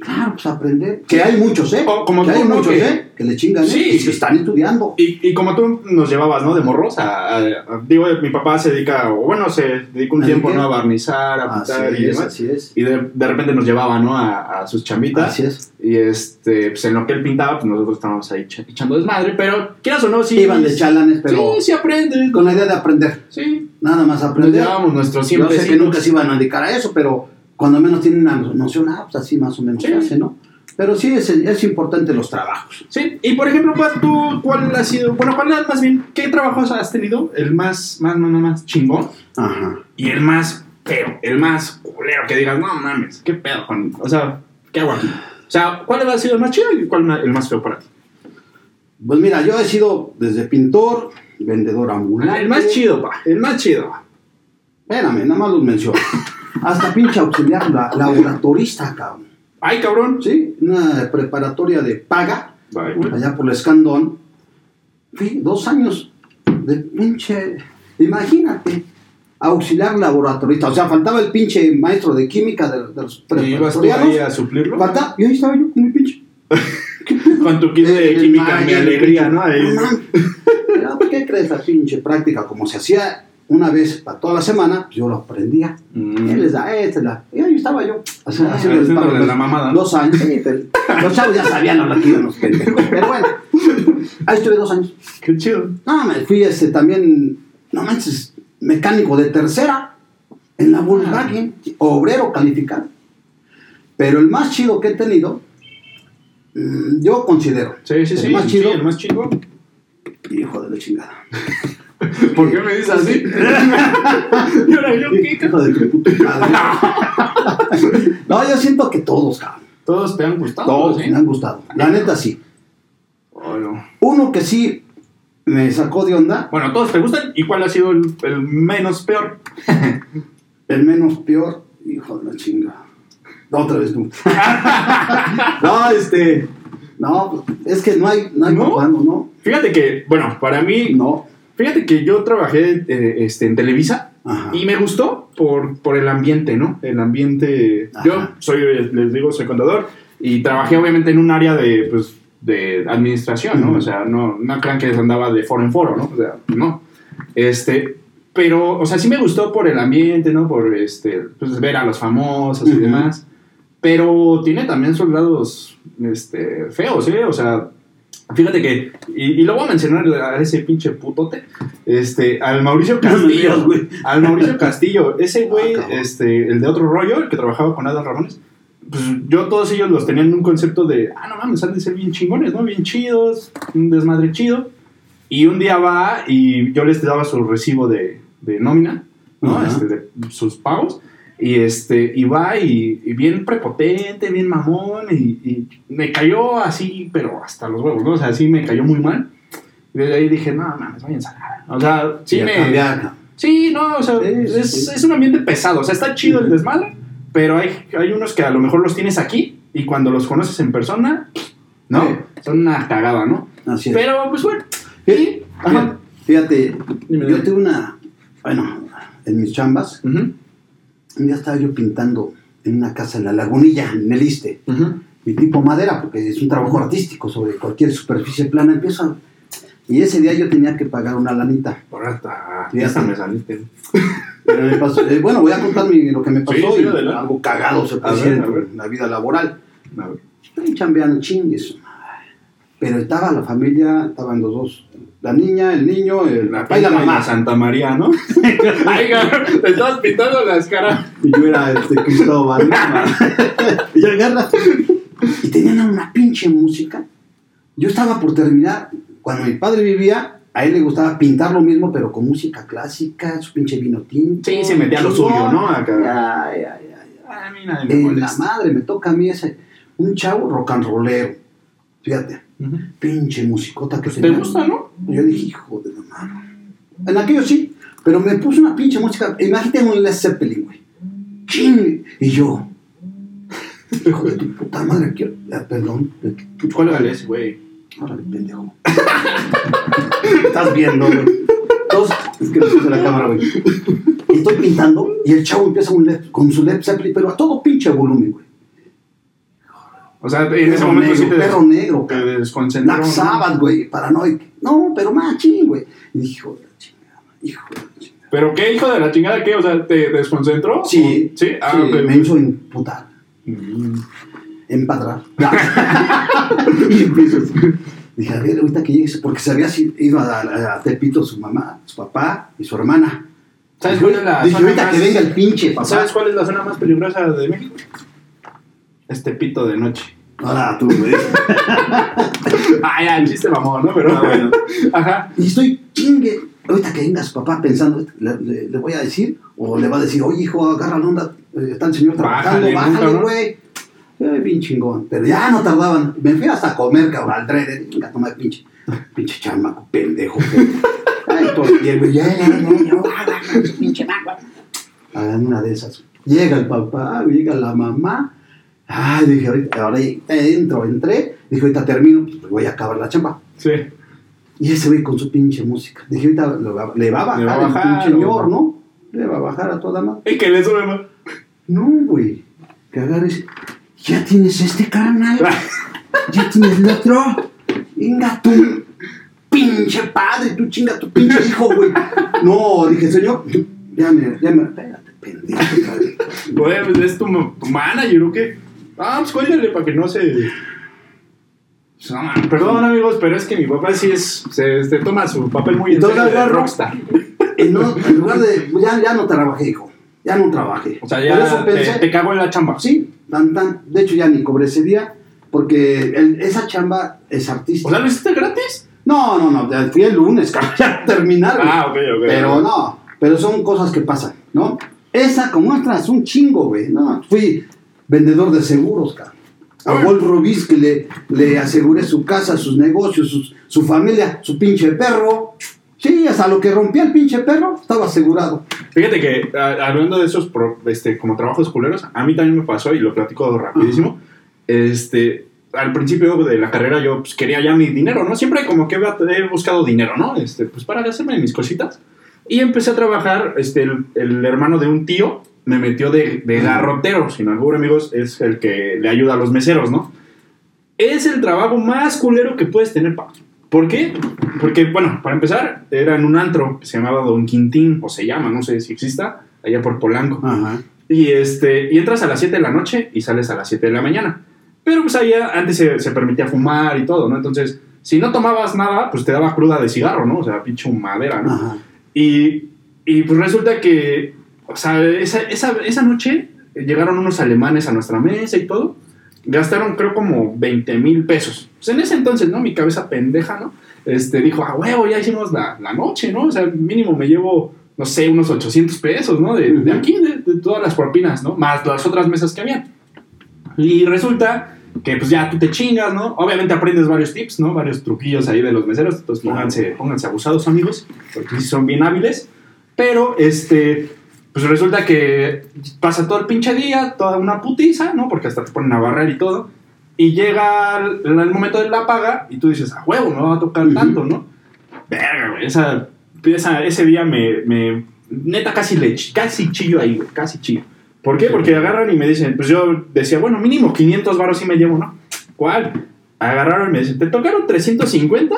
Speaker 1: Claro, pues aprender. Que hay muchos, ¿eh?
Speaker 2: O como
Speaker 1: que
Speaker 2: tú,
Speaker 1: hay
Speaker 2: ¿no?
Speaker 1: muchos,
Speaker 2: Que-
Speaker 1: ¿eh? Que le chingan, ¿eh?
Speaker 2: Sí,
Speaker 1: Y
Speaker 2: sí.
Speaker 1: que están estudiando.
Speaker 2: Y, y como tú nos llevabas, ¿no? De morros a, a- a- Digo, mi papá se dedica, o bueno, se dedica un
Speaker 1: ¿A
Speaker 2: tiempo,
Speaker 1: qué?
Speaker 2: ¿no? A barnizar, a
Speaker 1: Así
Speaker 2: pintar y
Speaker 1: es,
Speaker 2: demás.
Speaker 1: así es.
Speaker 2: Y de, de repente nos llevaba, ¿no? A, a sus chambitas.
Speaker 1: Así es.
Speaker 2: Y este, pues en lo que él pintaba, pues nosotros estábamos ahí echa- echando desmadre. Pero, quieras o no, sí.
Speaker 1: Iban de chalanes, pero
Speaker 2: Sí, sí aprendes.
Speaker 1: con la idea de aprender.
Speaker 2: Sí.
Speaker 1: Nada más
Speaker 2: Nos
Speaker 1: aprender.
Speaker 2: llevábamos nuestros
Speaker 1: Yo
Speaker 2: siempre
Speaker 1: sé que nunca se iban a dedicar a eso, pero cuando menos tienen una noción, ah, pues así más o menos
Speaker 2: Sí.
Speaker 1: se hace, ¿no? Pero sí es, es importante los trabajos.
Speaker 2: Sí, y por ejemplo, tú, ¿cuál ha sido, bueno, cuál más bien, qué trabajos has tenido? El más, más, más, más, más chingón
Speaker 1: Ajá.
Speaker 2: y el más feo, el más culero, que digas, no mames, qué pedo con, o sea, ¿qué hago aquí? O sea, ¿cuál ha sido el más chido y cuál el más feo para ti?
Speaker 1: Pues mira, yo he sido desde pintor, vendedor ambulante.
Speaker 2: El más chido, pa, el más chido.
Speaker 1: Espérame, nada más los menciono. Hasta pinche auxiliar, la, laboratorista, cabrón.
Speaker 2: Ay, cabrón.
Speaker 1: ¿Sí? Una preparatoria de paga,
Speaker 2: güey.
Speaker 1: allá por el Escandón. Fui dos años de pinche. Imagínate, auxiliar laboratorista. O sea, faltaba el pinche maestro de química de, de los
Speaker 2: ¿Y ibas tú ahí a suplirlo?
Speaker 1: Falta, y ahí estaba yo con mi pinche.
Speaker 2: Con tu kit de química, mi alegría, ¿no? Ahí.
Speaker 1: ¿Qué crees? La pinche práctica, como se hacía una vez para toda la semana, pues yo lo aprendía.
Speaker 2: Mm.
Speaker 1: Él les da, esta es la. Y ahí estaba yo. Sea,
Speaker 2: Ah, haciéndole
Speaker 1: paro,
Speaker 2: la mamada, ¿no?
Speaker 1: Dos años. sí, los chavos ya sabían lo que iban los pendejos. Pero bueno, ahí estuve dos años.
Speaker 2: Qué chido.
Speaker 1: No, me fui este, también, no manches, mecánico de tercera en la Volkswagen, obrero calificado. Pero el más chido que he tenido, mm, yo considero,
Speaker 2: Sí, sí,
Speaker 1: El
Speaker 2: sí.
Speaker 1: más
Speaker 2: sí,
Speaker 1: chido.
Speaker 2: el más chido.
Speaker 1: hijo de la chingada.
Speaker 2: ¿Por qué me dices así? y ahora yo, ¿qué?
Speaker 1: Hijo de tu puta madre. no, yo siento que todos, cabrón.
Speaker 2: Todos te han gustado.
Speaker 1: Todos
Speaker 2: ¿sí?
Speaker 1: me han gustado. La neta sí.
Speaker 2: Bueno.
Speaker 1: Uno que sí me sacó de onda,
Speaker 2: Bueno, todos te gustan. ¿Y cuál ha sido el, el menos peor?
Speaker 1: el menos peor, hijo de la chinga. Otra vez tú. no, este. No, es que no hay, no hay
Speaker 2: ¿No?
Speaker 1: ¿no?
Speaker 2: Fíjate que, bueno, para mí,
Speaker 1: No.
Speaker 2: Fíjate que yo trabajé eh, este, en Televisa
Speaker 1: Ajá.
Speaker 2: y me gustó por, por el ambiente, ¿no? El ambiente.
Speaker 1: Ajá.
Speaker 2: Yo soy, les digo, soy contador y trabajé obviamente en un área de, pues, de administración, ¿no? O sea, no, no crean que andaba de foro en foro, ¿no? O sea, no. Este, pero, o sea, sí me gustó por el ambiente, ¿no? Por este, pues, ver a los famosos y demás. Pero tiene también sus lados este, feos, ¿eh? O sea, fíjate que, y, y lo voy a mencionar a ese pinche putote, este, al Mauricio Castillo,
Speaker 1: güey.
Speaker 2: al Mauricio Castillo, ese güey,
Speaker 1: Ah,
Speaker 2: este, el de otro rollo, el que trabajaba con Adam Ramones, pues yo todos ellos los tenían en un concepto de, ah, no mames, han de ser bien chingones, ¿no? Bien chidos, un desmadre chido. Y un día va y yo les daba su recibo de, de nómina, ¿no?
Speaker 1: Ajá.
Speaker 2: Este, de sus pagos. Y, este, y va y, y bien prepotente, bien mamón, y, y me cayó así, pero hasta los huevos, ¿no? O sea, sí me cayó muy mal. Y desde ahí dije, no, mames, váyanse a la verga". O sea, sí me...
Speaker 1: cambiar.
Speaker 2: Sí, no, o sea, es, es un ambiente pesado. O sea, está chido el desmadre, pero hay, hay unos que a lo mejor los tienes aquí y cuando los conoces en persona, ¿no?
Speaker 1: Sí.
Speaker 2: Son una cagada, ¿no?
Speaker 1: Así es.
Speaker 2: Pero, pues bueno.
Speaker 1: Fíjate,
Speaker 2: Sí, ajá.
Speaker 1: fíjate, yo tuve una, bueno, en mis chambas,
Speaker 2: Ujú,
Speaker 1: un día estaba yo pintando en una casa en la lagunilla, en el Iste. mi tipo madera, porque es un trabajo artístico sobre cualquier superficie plana, empiezo a- Y ese día yo tenía que pagar una lanita.
Speaker 2: Ahora hasta, me saliste.
Speaker 1: Pero me pasó- eh, bueno, voy a contar mi- lo que me pasó
Speaker 2: Sí, sí,
Speaker 1: y algo cagado se
Speaker 2: ver.
Speaker 1: en la vida laboral.
Speaker 2: A ver.
Speaker 1: Estoy chambeando chingues. Pero estaba la familia, estaban los dos, la niña, el niño, el
Speaker 2: La
Speaker 1: la mamá.
Speaker 2: Santa María, ¿no? Ay, te estabas pintando las caras.
Speaker 1: Y yo era este Cristóbal. y agarra. Y tenían una pinche música. Yo estaba por terminar. Cuando mi padre vivía, a él le gustaba pintar lo mismo, pero con música clásica, su pinche vino tinto.
Speaker 2: Sí, se metía lo suyo, ¿no? Acá.
Speaker 1: Ay, ay, ay.
Speaker 2: A mí nadie me
Speaker 1: En la madre, me toca a mí ese. Un chavo rock and rollero. Fíjate, pinche musicota que
Speaker 2: Pues te gusta, ¿no?
Speaker 1: Yo dije, hijo de la mano. En aquello sí, pero me puso una pinche música. Imagínate un Led Zeppelin, güey. Ching. Y yo, hijo de tu puta madre, quiero. perdón.
Speaker 2: ¿Cuál era ese, güey?
Speaker 1: Órale, pendejo. Estás viendo, güey. Entonces, es que no puse la cámara, güey. Estoy pintando y el chavo empieza un Led- con su Led Zeppelin, pero a todo pinche volumen, güey.
Speaker 2: O sea, en ese
Speaker 1: Perro
Speaker 2: momento sí te,
Speaker 1: perro negro,
Speaker 2: te desconcentró.
Speaker 1: Black
Speaker 2: ¿no?
Speaker 1: Sabbath, güey, paranoico. No, pero machín, güey. Y dije, hijo de la chingada, hijo de la chingada.
Speaker 2: ¿Pero qué, hijo de la chingada, qué? O sea, ¿te desconcentró?
Speaker 1: Sí,
Speaker 2: ¿Sí? Ah,
Speaker 1: sí, me hizo imputar,
Speaker 2: Mm.
Speaker 1: empadrar. y empiezo así. Dije, a ver, ahorita que llegues, porque se había ido a, a- a Tepito su mamá, su papá y su hermana.
Speaker 2: ¿Sabes cuál es la
Speaker 1: Dije,
Speaker 2: zona
Speaker 1: ahorita
Speaker 2: más-
Speaker 1: que venga el pinche papá.
Speaker 2: ¿Sabes cuál es la zona más peligrosa de México? Este pito de noche.
Speaker 1: Ahora tú, güey.
Speaker 2: Ah, ya, el chiste mamón, ¿no? Pero,
Speaker 1: Ah, bueno.
Speaker 2: Ajá.
Speaker 1: Y estoy chingue. Ahorita que venga su papá pensando, ¿le, le- le voy a decir? O le va a decir, oye, hijo, agarra la onda, eh, está el señor trabajando,
Speaker 2: Bájale,
Speaker 1: güey. Eh, bien chingón. Pero ya no tardaban. Me fui hasta a comer, cabrón, al tren. Venga, toma pinche, pinche chamaco, pendejo. Ay, y el güey, ya, ya, ya, pinche mago. Hagan una de esas. Llega el papá, llega la mamá. Ay, dije, ahorita, ahora entro, entré. Dije, ahorita termino, pues voy a acabar la chamba.
Speaker 2: Sí.
Speaker 1: Y ese güey con su pinche música. Dije, ahorita le va, le va a bajar
Speaker 2: Le va a
Speaker 1: el
Speaker 2: bajar,
Speaker 1: pinche señor. ¿no? Le va a bajar a toda madre.
Speaker 2: Y que le sube más.
Speaker 1: No, güey. Que agarres. Ya tienes este carnal. Ya tienes el otro. Venga, tú. Pinche padre, tú chinga tu pinche hijo, güey. No, dije, señor. Ya me, ya me. Espérate, pendejo.
Speaker 2: Güey, pues es tu, tu manager, ¿o qué? Ah, pues cuélgale para que no se... No, man, perdón amigos, pero es que mi papá sí es, se, se toma su papel muy en
Speaker 1: Entonces
Speaker 2: serio de
Speaker 1: agarro-
Speaker 2: rockstar.
Speaker 1: Y no, en lugar de. Ya, ya no trabajé, hijo. Ya no trabajé.
Speaker 2: O sea,
Speaker 1: Por
Speaker 2: ya
Speaker 1: eso
Speaker 2: te,
Speaker 1: pensé-
Speaker 2: te cagó en la chamba.
Speaker 1: Sí, tan, tan. De hecho, ya ni cobré ese día. Porque el- esa chamba es artística.
Speaker 2: O sea, ¿lo hiciste gratis?
Speaker 1: no, no, no. Fui el lunes. Ya terminaron.
Speaker 2: Ah, ok, ok.
Speaker 1: Pero no. Pero son cosas que pasan, ¿no? Esa, como es un chingo, güey. No, fui vendedor de seguros, cabrón. A
Speaker 2: Ah.
Speaker 1: Walt Rubis que le, le aseguré su casa, sus negocios, sus- su familia, su pinche perro. Sí, hasta lo que rompía el pinche perro estaba asegurado.
Speaker 2: Fíjate que a- hablando de esos pro- este, como trabajos culeros, a mí también me pasó y lo platico rapidísimo. Este, al principio de la carrera yo pues, quería ya mi dinero, ¿no? Siempre como que he buscado dinero, ¿no? Este, pues para hacerme mis cositas. Y empecé a trabajar, este, el, el hermano de un tío me metió de, de garrotero, si no algún amigos es el que le ayuda a los meseros, ¿no? Es el trabajo más culero que puedes tener, pa. ¿Por qué? Porque, bueno, para empezar, era en un antro que se llamaba Don Quintín, o se llama, no sé si exista, allá por Polanco.
Speaker 1: Ajá.
Speaker 2: Y, este, y entras a las 7 de la noche y sales a las 7 de la mañana. Pero pues allá antes se, se permitía fumar y todo, ¿no? Entonces, si no tomabas nada, pues te daba cruda de cigarro, ¿no? O sea, pinche madera, ¿no?
Speaker 1: Ajá.
Speaker 2: Y, y pues resulta que, o sea, esa, esa, esa noche llegaron unos alemanes a nuestra mesa y todo. Gastaron, creo, como 20 mil pesos. Pues en ese entonces, ¿no? Mi cabeza pendeja, ¿no? Este, dijo, a huevo, ya hicimos la, la noche, ¿no? O sea, mínimo me llevo, no sé, unos 800 pesos, ¿no? De, aquí, de, de todas las propinas, ¿no? Más las otras mesas que habían. Y resulta que pues ya tú te chingas, ¿no? Obviamente aprendes varios tips, ¿no? Varios truquillos ahí de los meseros, entonces pónganse, pónganse abusados amigos, porque sí son bien hábiles. Pero, este, pues resulta que pasa todo el pinche día, toda una putiza, ¿no? Porque hasta te ponen a barrer y todo. Y llega el, el momento de la paga y tú dices, a huevo, no va a tocar tanto, ¿no? Verga, güey, esa, esa- ese día me, me- neta casi le, casi chillo ahí, güey, casi chillo. ¿Por qué? Porque agarran y me dicen, pues yo decía, bueno, mínimo 500 varos sí me llevo, ¿no? ¿Cuál? Agarraron y me dicen, te tocaron 350,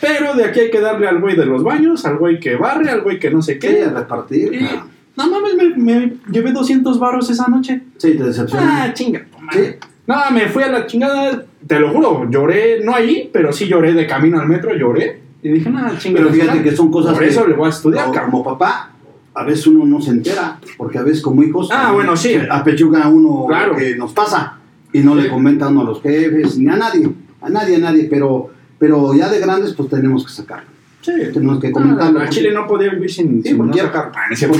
Speaker 2: pero de aquí hay que darle al güey de los baños, al güey que barre, al güey que no sé
Speaker 1: ¿Qué?
Speaker 2: qué.
Speaker 1: A repartir.
Speaker 2: Y,
Speaker 1: Ah,
Speaker 2: no mames, me, me llevé 200 varos esa noche.
Speaker 1: Sí, te decepcionó.
Speaker 2: Ah, chinga.
Speaker 1: Sí.
Speaker 2: No, me fui a la chingada, te lo juro, lloré, no ahí, pero sí lloré de camino al metro, lloré. Y dije, nada, chinga.
Speaker 1: Pero
Speaker 2: tu
Speaker 1: fíjate que son cosas
Speaker 2: Por
Speaker 1: que-
Speaker 2: eso le voy a estudiar,
Speaker 1: No, como papá, a veces uno no se entera, porque a veces como hijos
Speaker 2: Ah, bueno, sí.
Speaker 1: apechuga a uno
Speaker 2: Claro.
Speaker 1: lo que nos pasa y no
Speaker 2: Sí.
Speaker 1: le comenta uno a los jefes, ni a nadie, a nadie, a nadie, pero, pero ya de grandes pues tenemos que sacarlo,
Speaker 2: Sí.
Speaker 1: tenemos que comentarlo.
Speaker 2: a Chile no podía vivir sin,
Speaker 1: Sí,
Speaker 2: sin no
Speaker 1: porque-
Speaker 2: sacar. No cierto.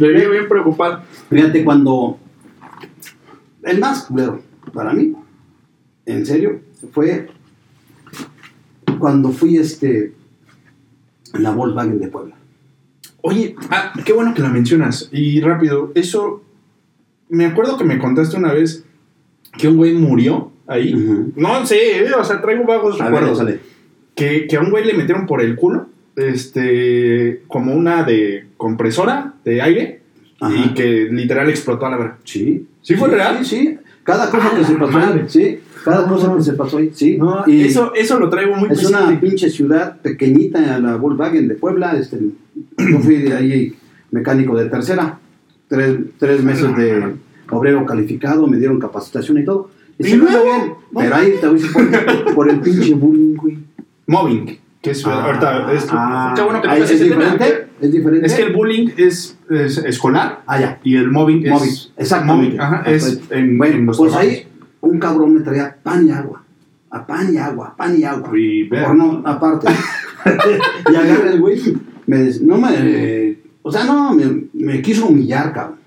Speaker 2: Me vi bien preocupado.
Speaker 1: Fíjate cuando el más culero para mí, en serio, fue cuando fui este la Volkswagen de Puebla.
Speaker 2: Oye, ah, qué bueno que la mencionas. Y rápido, eso. Me acuerdo que me contaste una vez que un güey murió ahí. No sé, eh, o sea, traigo vagos recuerdos. Que, que a un güey le metieron por el culo, este, como una de compresora de aire
Speaker 1: Ajá.
Speaker 2: y que literal explotó a la verdad.
Speaker 1: Sí.
Speaker 2: ¿Sí fue real?
Speaker 1: Sí, sí. Cada cosa
Speaker 2: Ah,
Speaker 1: que se pasó ahí,
Speaker 2: madre.
Speaker 1: sí. Cada
Speaker 2: No,
Speaker 1: cosa
Speaker 2: no.
Speaker 1: que se pasó ahí, sí.
Speaker 2: No,
Speaker 1: y
Speaker 2: eso, eso lo traigo muy
Speaker 1: es una pinche ciudad pequeñita, la Volkswagen de Puebla. Este, yo fui de ahí mecánico de tercera. Tres, tres meses de obrero calificado, me dieron capacitación y todo. Y,
Speaker 2: ¿Y
Speaker 1: se iba bien. Pero ahí te voy a decir por, por el pinche bullying, güey.
Speaker 2: Mobbing, que es ahorita es,
Speaker 1: Ah,
Speaker 2: qué bueno que
Speaker 1: es diferente. Es diferente.
Speaker 2: Es que el bullying es, es escolar
Speaker 1: Ah, ya.
Speaker 2: y el mobbing es
Speaker 1: exactamente.
Speaker 2: mobbing, ajá, es en,
Speaker 1: Bueno,
Speaker 2: en los
Speaker 1: pues
Speaker 2: trabajos.
Speaker 1: ahí un cabrón me traía pan y agua. A pan y agua, pan y agua.
Speaker 2: Y
Speaker 1: no, aparte. y agarra el güey. Me, no me. O sea, no, me, me quiso humillar, cabrón.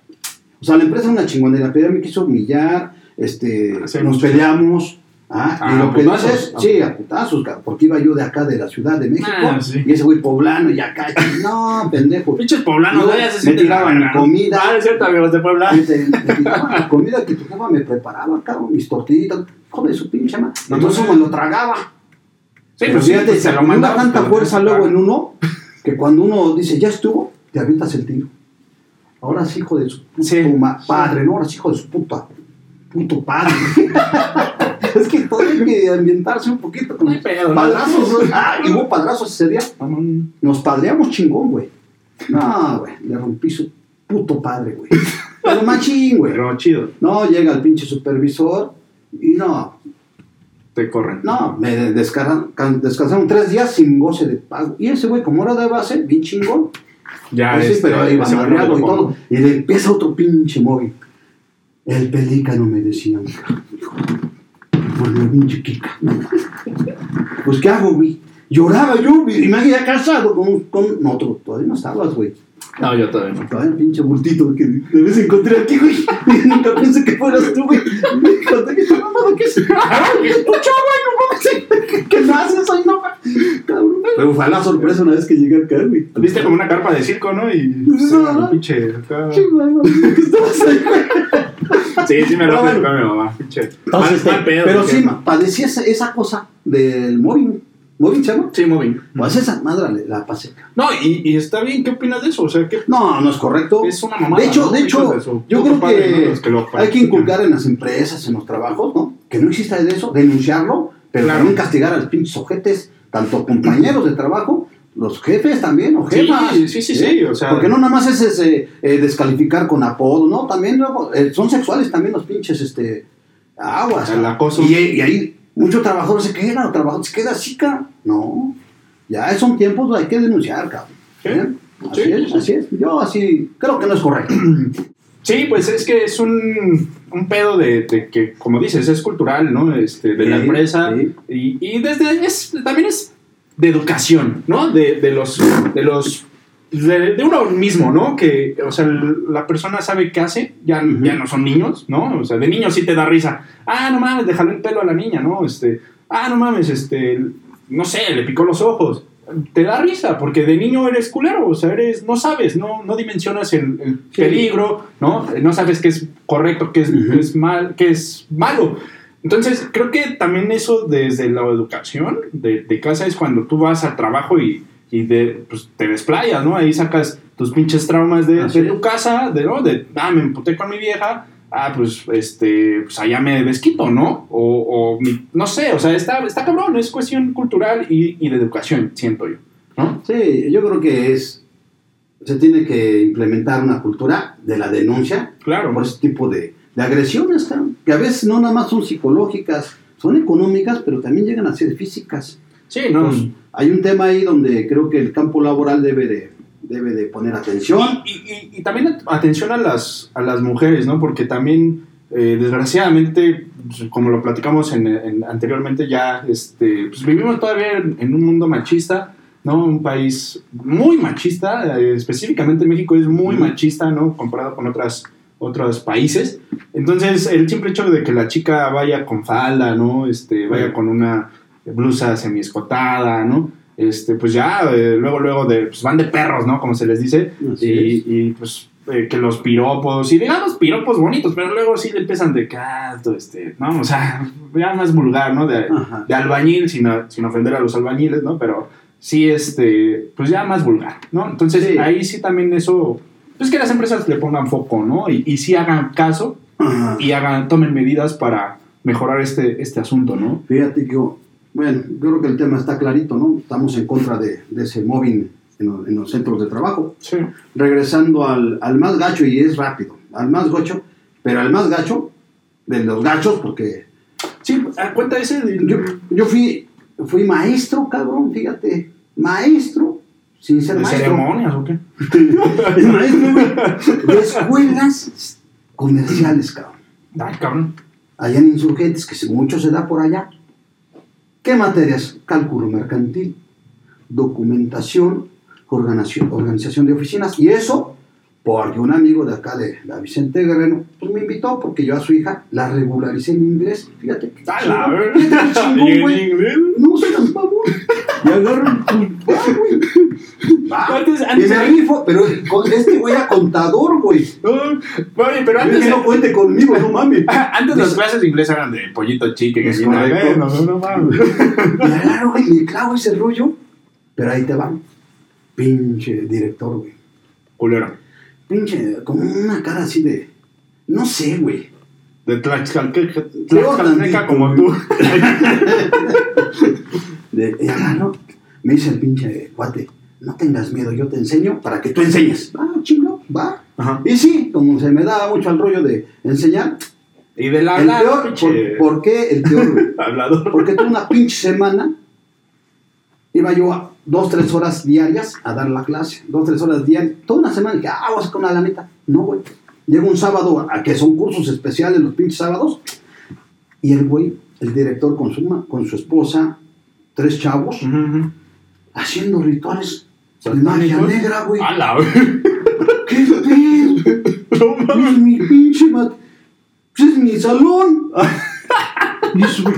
Speaker 1: O sea, la empresa es una chingonera, pero me quiso humillar. Este, nos peleamos. Ah,
Speaker 2: Ah,
Speaker 1: y lo
Speaker 2: a
Speaker 1: que dices, sí, a putazos, porque iba yo de acá, de la Ciudad de México,
Speaker 2: Ah, sí.
Speaker 1: y ese güey poblano, y acá, no, pendejo.
Speaker 2: Pinches poblanos,
Speaker 1: No, me tiraban comida.
Speaker 2: Ah, es cierto, amigos de Puebla.
Speaker 1: Te- te tiraban la comida que tu jefa me preparaba, cabrón, mis tortillitas, hijo de su pinche madre.
Speaker 2: No,
Speaker 1: Entonces me lo tragaba.
Speaker 2: Sí,
Speaker 1: Pero
Speaker 2: pues
Speaker 1: fíjate,
Speaker 2: pues,
Speaker 1: se
Speaker 2: lo mandabas,
Speaker 1: tanta fuerza luego en uno que cuando uno dice, ya estuvo, te avientas el tiro. Ahora sí, hijo de su puto
Speaker 2: Sí.
Speaker 1: ¿no? Ahora sí, hijo de su puta, puto padre. es que todo hay que ambientarse un poquito con padrazos. ¿no? Ah, y hubo padrazos ese día.
Speaker 2: No, no,
Speaker 1: Nos padreamos chingón, güey. No, güey, le rompí su puto padre, güey. Pero machín, güey.
Speaker 2: Pero chido,
Speaker 1: No, llega el pinche supervisor y no,
Speaker 2: te corren.
Speaker 1: no, me descargan- can- descansaron tres días sin goce de pago. Y ese güey, como era de base, bien chingón.
Speaker 2: Ya,
Speaker 1: Pues sí,
Speaker 2: este,
Speaker 1: pero iba madreado y todo. Y le empieza otro pinche móvil. El pelícano me decía, por la pinche Kika. Pues, ¿qué hago, güey? Lloraba yo, güey, y me había casado con, con no, otro, todavía no estabas, güey.
Speaker 2: No, yo todavía no.
Speaker 1: Todavía el pinche bultito que de vez encontré aquí, güey. Y nunca pensé que fueras tú, güey. Me conté que mamada que es. ¡Tu chavo, güey! ¡No mames! ¿Qué- ¿Qué me haces ahí, no, güey? Cabrón. Pero fue la sorpresa una vez que llegué acá, güey.
Speaker 2: Viste como una carpa de circo, ¿no? Y pues,
Speaker 1: No.
Speaker 2: pinche acá.
Speaker 1: Qué estabas ahí, güey.
Speaker 2: Sí, sí me lo
Speaker 1: bueno.
Speaker 2: mi mamá, pinche.
Speaker 1: Entonces,
Speaker 2: Mal- mal pedo,
Speaker 1: pero
Speaker 2: porque-
Speaker 1: sí, padecí esa, esa cosa del móvil. ¿Móvil se llama?
Speaker 2: Sí, mobbing.
Speaker 1: Pues esa madre la pasé.
Speaker 2: No, y, y está bien, ¿qué opinas de eso? O sea, que
Speaker 1: No, no es correcto.
Speaker 2: es una mamada.
Speaker 1: De hecho,
Speaker 2: ¿no?
Speaker 1: de hecho,
Speaker 2: de
Speaker 1: yo creo
Speaker 2: padre,
Speaker 1: que
Speaker 2: ¿no? Los lo
Speaker 1: Hay que inculcar en las empresas, en los trabajos, ¿no? Que no exista de eso, denunciarlo, pero
Speaker 2: Claro.
Speaker 1: también castigar a los pinches ojetes, tanto compañeros de trabajo, los jefes también, o jefas.
Speaker 2: sí, sí, sí, o sea-
Speaker 1: Porque no nada más es ese, eh, descalificar con apodo, ¿no? También luego, eh, son sexuales también los pinches, este, aguas.
Speaker 2: El acoso.
Speaker 1: Y, y ahí muchos trabajadores se quedan, o trabajadores se queda así, cabrón. No, ya son tiempos, hay que denunciar, cabrón.
Speaker 2: Sí.
Speaker 1: ¿Eh? Así
Speaker 2: Sí,
Speaker 1: es,
Speaker 2: sí.
Speaker 1: así es. Yo así, creo que no es correcto.
Speaker 2: Sí, pues es que es un, un pedo de, de que, como dices, es cultural, ¿no? Este, de la empresa. Y, y desde es, también es de educación, ¿no? De, de los. De los de, de uno mismo, ¿no? Que, o sea, la persona sabe qué hace, ya, ya no son niños, ¿no? O sea, de niños sí te da risa. Ah, no mames, déjale el pelo a la niña, ¿no? Este, ah, no mames, este, no sé, le picó los ojos. Te da risa, porque de niño eres culero, o sea, eres, no sabes, no, no dimensionas el, peligro, ¿no? No sabes qué es correcto, qué es, qué es mal, qué es malo. Entonces, creo que también eso desde la educación de, de casa es cuando tú vas al trabajo y, y de, pues, te desplayas, ¿no? Ahí sacas tus pinches traumas de, tu casa, de, ¿no? De, ah, me emputé con mi vieja, ah, pues, este, pues allá me desquito, ¿no? O, o mi- no sé, o sea, está, está cabrón, es cuestión cultural y, y de educación, siento yo, ¿no?
Speaker 1: Sí, yo creo que es. Se tiene que implementar una cultura de la denuncia
Speaker 2: Claro.
Speaker 1: por ese tipo de, de agresiones, cabrón, que a veces no nada más son psicológicas, son económicas, pero también llegan a ser físicas.
Speaker 2: Sí, no.
Speaker 1: Pues, hay un tema ahí donde creo que el campo laboral debe de, debe de poner atención.
Speaker 2: Y, y- y también at- atención a las, a las mujeres, ¿no? Porque también, eh, desgraciadamente, pues, como lo platicamos en, en- anteriormente, ya este, pues, vivimos todavía en, en un mundo machista, ¿no? Un país muy machista, eh, específicamente México es muy machista, ¿no? Comparado con otras, otros países. Entonces, el simple hecho de que la chica vaya con falda, ¿no? Este, vaya con una blusa semiescotada, ¿no? Este, pues ya, eh, luego, luego de, pues van de perros, ¿no? Como se les dice. Y,
Speaker 1: es.
Speaker 2: y, pues eh, que los piropos, y digamos piropos bonitos, pero luego sí le empiezan de canto, este, ¿no? O sea, ya más vulgar, ¿no? De, albañil, sin, sin ofender a los albañiles, ¿no? Pero sí, este, pues ya más vulgar, ¿no? Entonces
Speaker 1: Sí.
Speaker 2: ahí sí también eso, pues que las empresas le pongan foco, ¿no? Y, y sí hagan caso y hagan, tomen medidas para mejorar este, este asunto, ¿no?
Speaker 1: Fíjate que, yo- bueno, yo creo que el tema está clarito, ¿no? Estamos en contra de, de ese mobbing en, los- en los centros de trabajo.
Speaker 2: Sí.
Speaker 1: Regresando al, al más gacho, y es rápido, al más gacho, pero al más gacho de los gachos, porque
Speaker 2: Sí, cuenta ese de...
Speaker 1: yo, yo fui, fui maestro, cabrón, fíjate, maestro, sin ser
Speaker 2: ¿De
Speaker 1: maestro.
Speaker 2: ceremonias o qué?
Speaker 1: maestro güey, de escuelas comerciales, cabrón.
Speaker 2: Ay, cabrón.
Speaker 1: allá en Insurgentes, que mucho se da por allá. ¿Qué materias? Cálculo mercantil, documentación, organización, organización de oficinas. Y eso porque un amigo de acá, de la Vicente Guerrero, pues me invitó porque yo a su hija la regularicé en inglés. Fíjate que
Speaker 2: A la
Speaker 1: qué chingón,
Speaker 2: ¿Y en
Speaker 1: güey.
Speaker 2: inglés?
Speaker 1: No seas pavón. Y agarro pues, va, güey. Va.
Speaker 2: Antes-
Speaker 1: Y me rifo, pero con este güey era contador, güey.
Speaker 2: No, oye, pero antes,
Speaker 1: dije, no cuente conmigo, no mames.
Speaker 2: antes las clases de inglés eran de pollito chique,
Speaker 1: Es
Speaker 2: gallina.
Speaker 1: correcto.
Speaker 2: No, no, no mames.
Speaker 1: Y agarro, güey, me clavo ese rollo, pero ahí te va. Pinche director, güey.
Speaker 2: Culero.
Speaker 1: Pinche, como una cara así de. No sé, güey.
Speaker 2: De Tlaxcalteca Tlaxcalteca como tú.
Speaker 1: De, y agarro, me dice el pinche cuate, no tengas miedo, yo te enseño para que tú enseñes. Ah, chingo, va.
Speaker 2: Ajá.
Speaker 1: Y sí, como se me da mucho al rollo de enseñar,
Speaker 2: Y del pinche
Speaker 1: por, ¿por qué el peor,
Speaker 2: hablador.
Speaker 1: Porque toda una pinche semana iba yo a dos, tres horas diarias a dar la clase. Dos, tres horas diarias. Toda una semana dije, ah, voy a sacar una lanita. No, güey. Llega un sábado, a que son cursos especiales los pinches sábados. Y el güey, el director con su, con su esposa, tres chavos,
Speaker 2: Ujú, ujú.
Speaker 1: haciendo rituales de magia negra, güey.
Speaker 2: A la verga.
Speaker 1: ¿Qué pedo?
Speaker 2: No mames.
Speaker 1: Mi pinche mat... pues Es mi salón. Güey,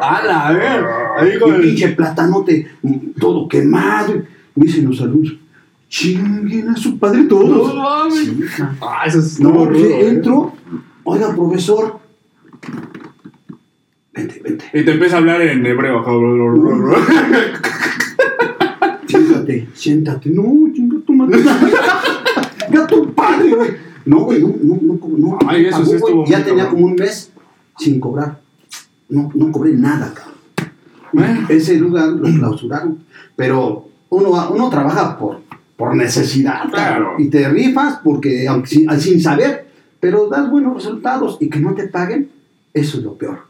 Speaker 2: A la verga. Ahí con el-
Speaker 1: pinche platanote, mm, todo quemado. Me dicen los alumnos, chinguen a su padre todos.
Speaker 2: No mames. Ah, eso es
Speaker 1: No,
Speaker 2: rudo,
Speaker 1: que
Speaker 2: eh.
Speaker 1: entro, oiga, profesor. Vente, vente.
Speaker 2: Y te empieza a hablar en hebreo.
Speaker 1: Siéntate, siéntate. No, chinga tu madre. Ya tu padre, güey. No, güey, no, no, no, no.
Speaker 2: Ay, eso sí estuvo
Speaker 1: Ya tenía como un mes sin cobrar. No, no cobré nada, cabrón.
Speaker 2: Bueno.
Speaker 1: Ese lugar lo clausuraron. Pero uno, va- uno trabaja por, por necesidad,
Speaker 2: Claro.
Speaker 1: Y te rifas porque, aunque sin, sin saber, pero das buenos resultados y que no te paguen, eso es lo peor.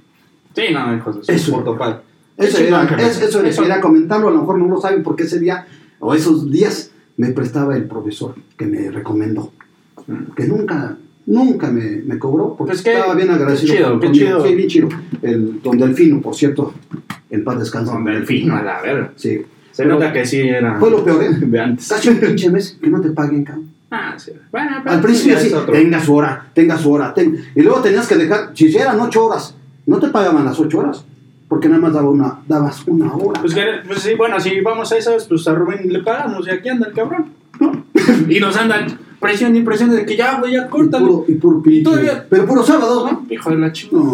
Speaker 2: Sí, no, hijos de su
Speaker 1: Eso.
Speaker 2: puto padre.
Speaker 1: Eso, era, es- eso les
Speaker 2: Eso-
Speaker 1: quería comentarlo, a lo mejor no lo saben porque ese día o esos días me prestaba el profesor que me recomendó. Que nunca, nunca me, me cobró porque
Speaker 2: Pues que-
Speaker 1: estaba bien agradecido.
Speaker 2: qué chido,
Speaker 1: con-
Speaker 2: chido.
Speaker 1: Sí, bien chido. El, don Delfino, por cierto, en paz descansa.
Speaker 2: Con Delfino, a la verga.
Speaker 1: Sí.
Speaker 2: Se
Speaker 1: Pero
Speaker 2: nota que sí era.
Speaker 1: Fue lo peor, ¿eh?
Speaker 2: de antes.
Speaker 1: Casi un pinche mes que no te paguen, cabrón.
Speaker 2: Ah, sí. Bueno, pero
Speaker 1: Al principio sí, tenga su hora, tenga su hora. ten- Y luego tenías que dejar, si eran ocho horas, no te pagaban las ocho horas, porque nada más daba una, dabas una hora.
Speaker 2: Pues, pues sí, bueno, si vamos a esas, pues a Rubén le pagamos y aquí anda el cabrón. ¿no? y nos andan presión y presión de que ya, güey, ya
Speaker 1: y puro, y puro pinche.
Speaker 2: todavía-
Speaker 1: Pero puro sábados, ¿no?
Speaker 2: Hijo de la chingada.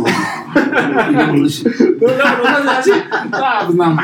Speaker 1: No.
Speaker 2: No, no, así. Ah, pues no.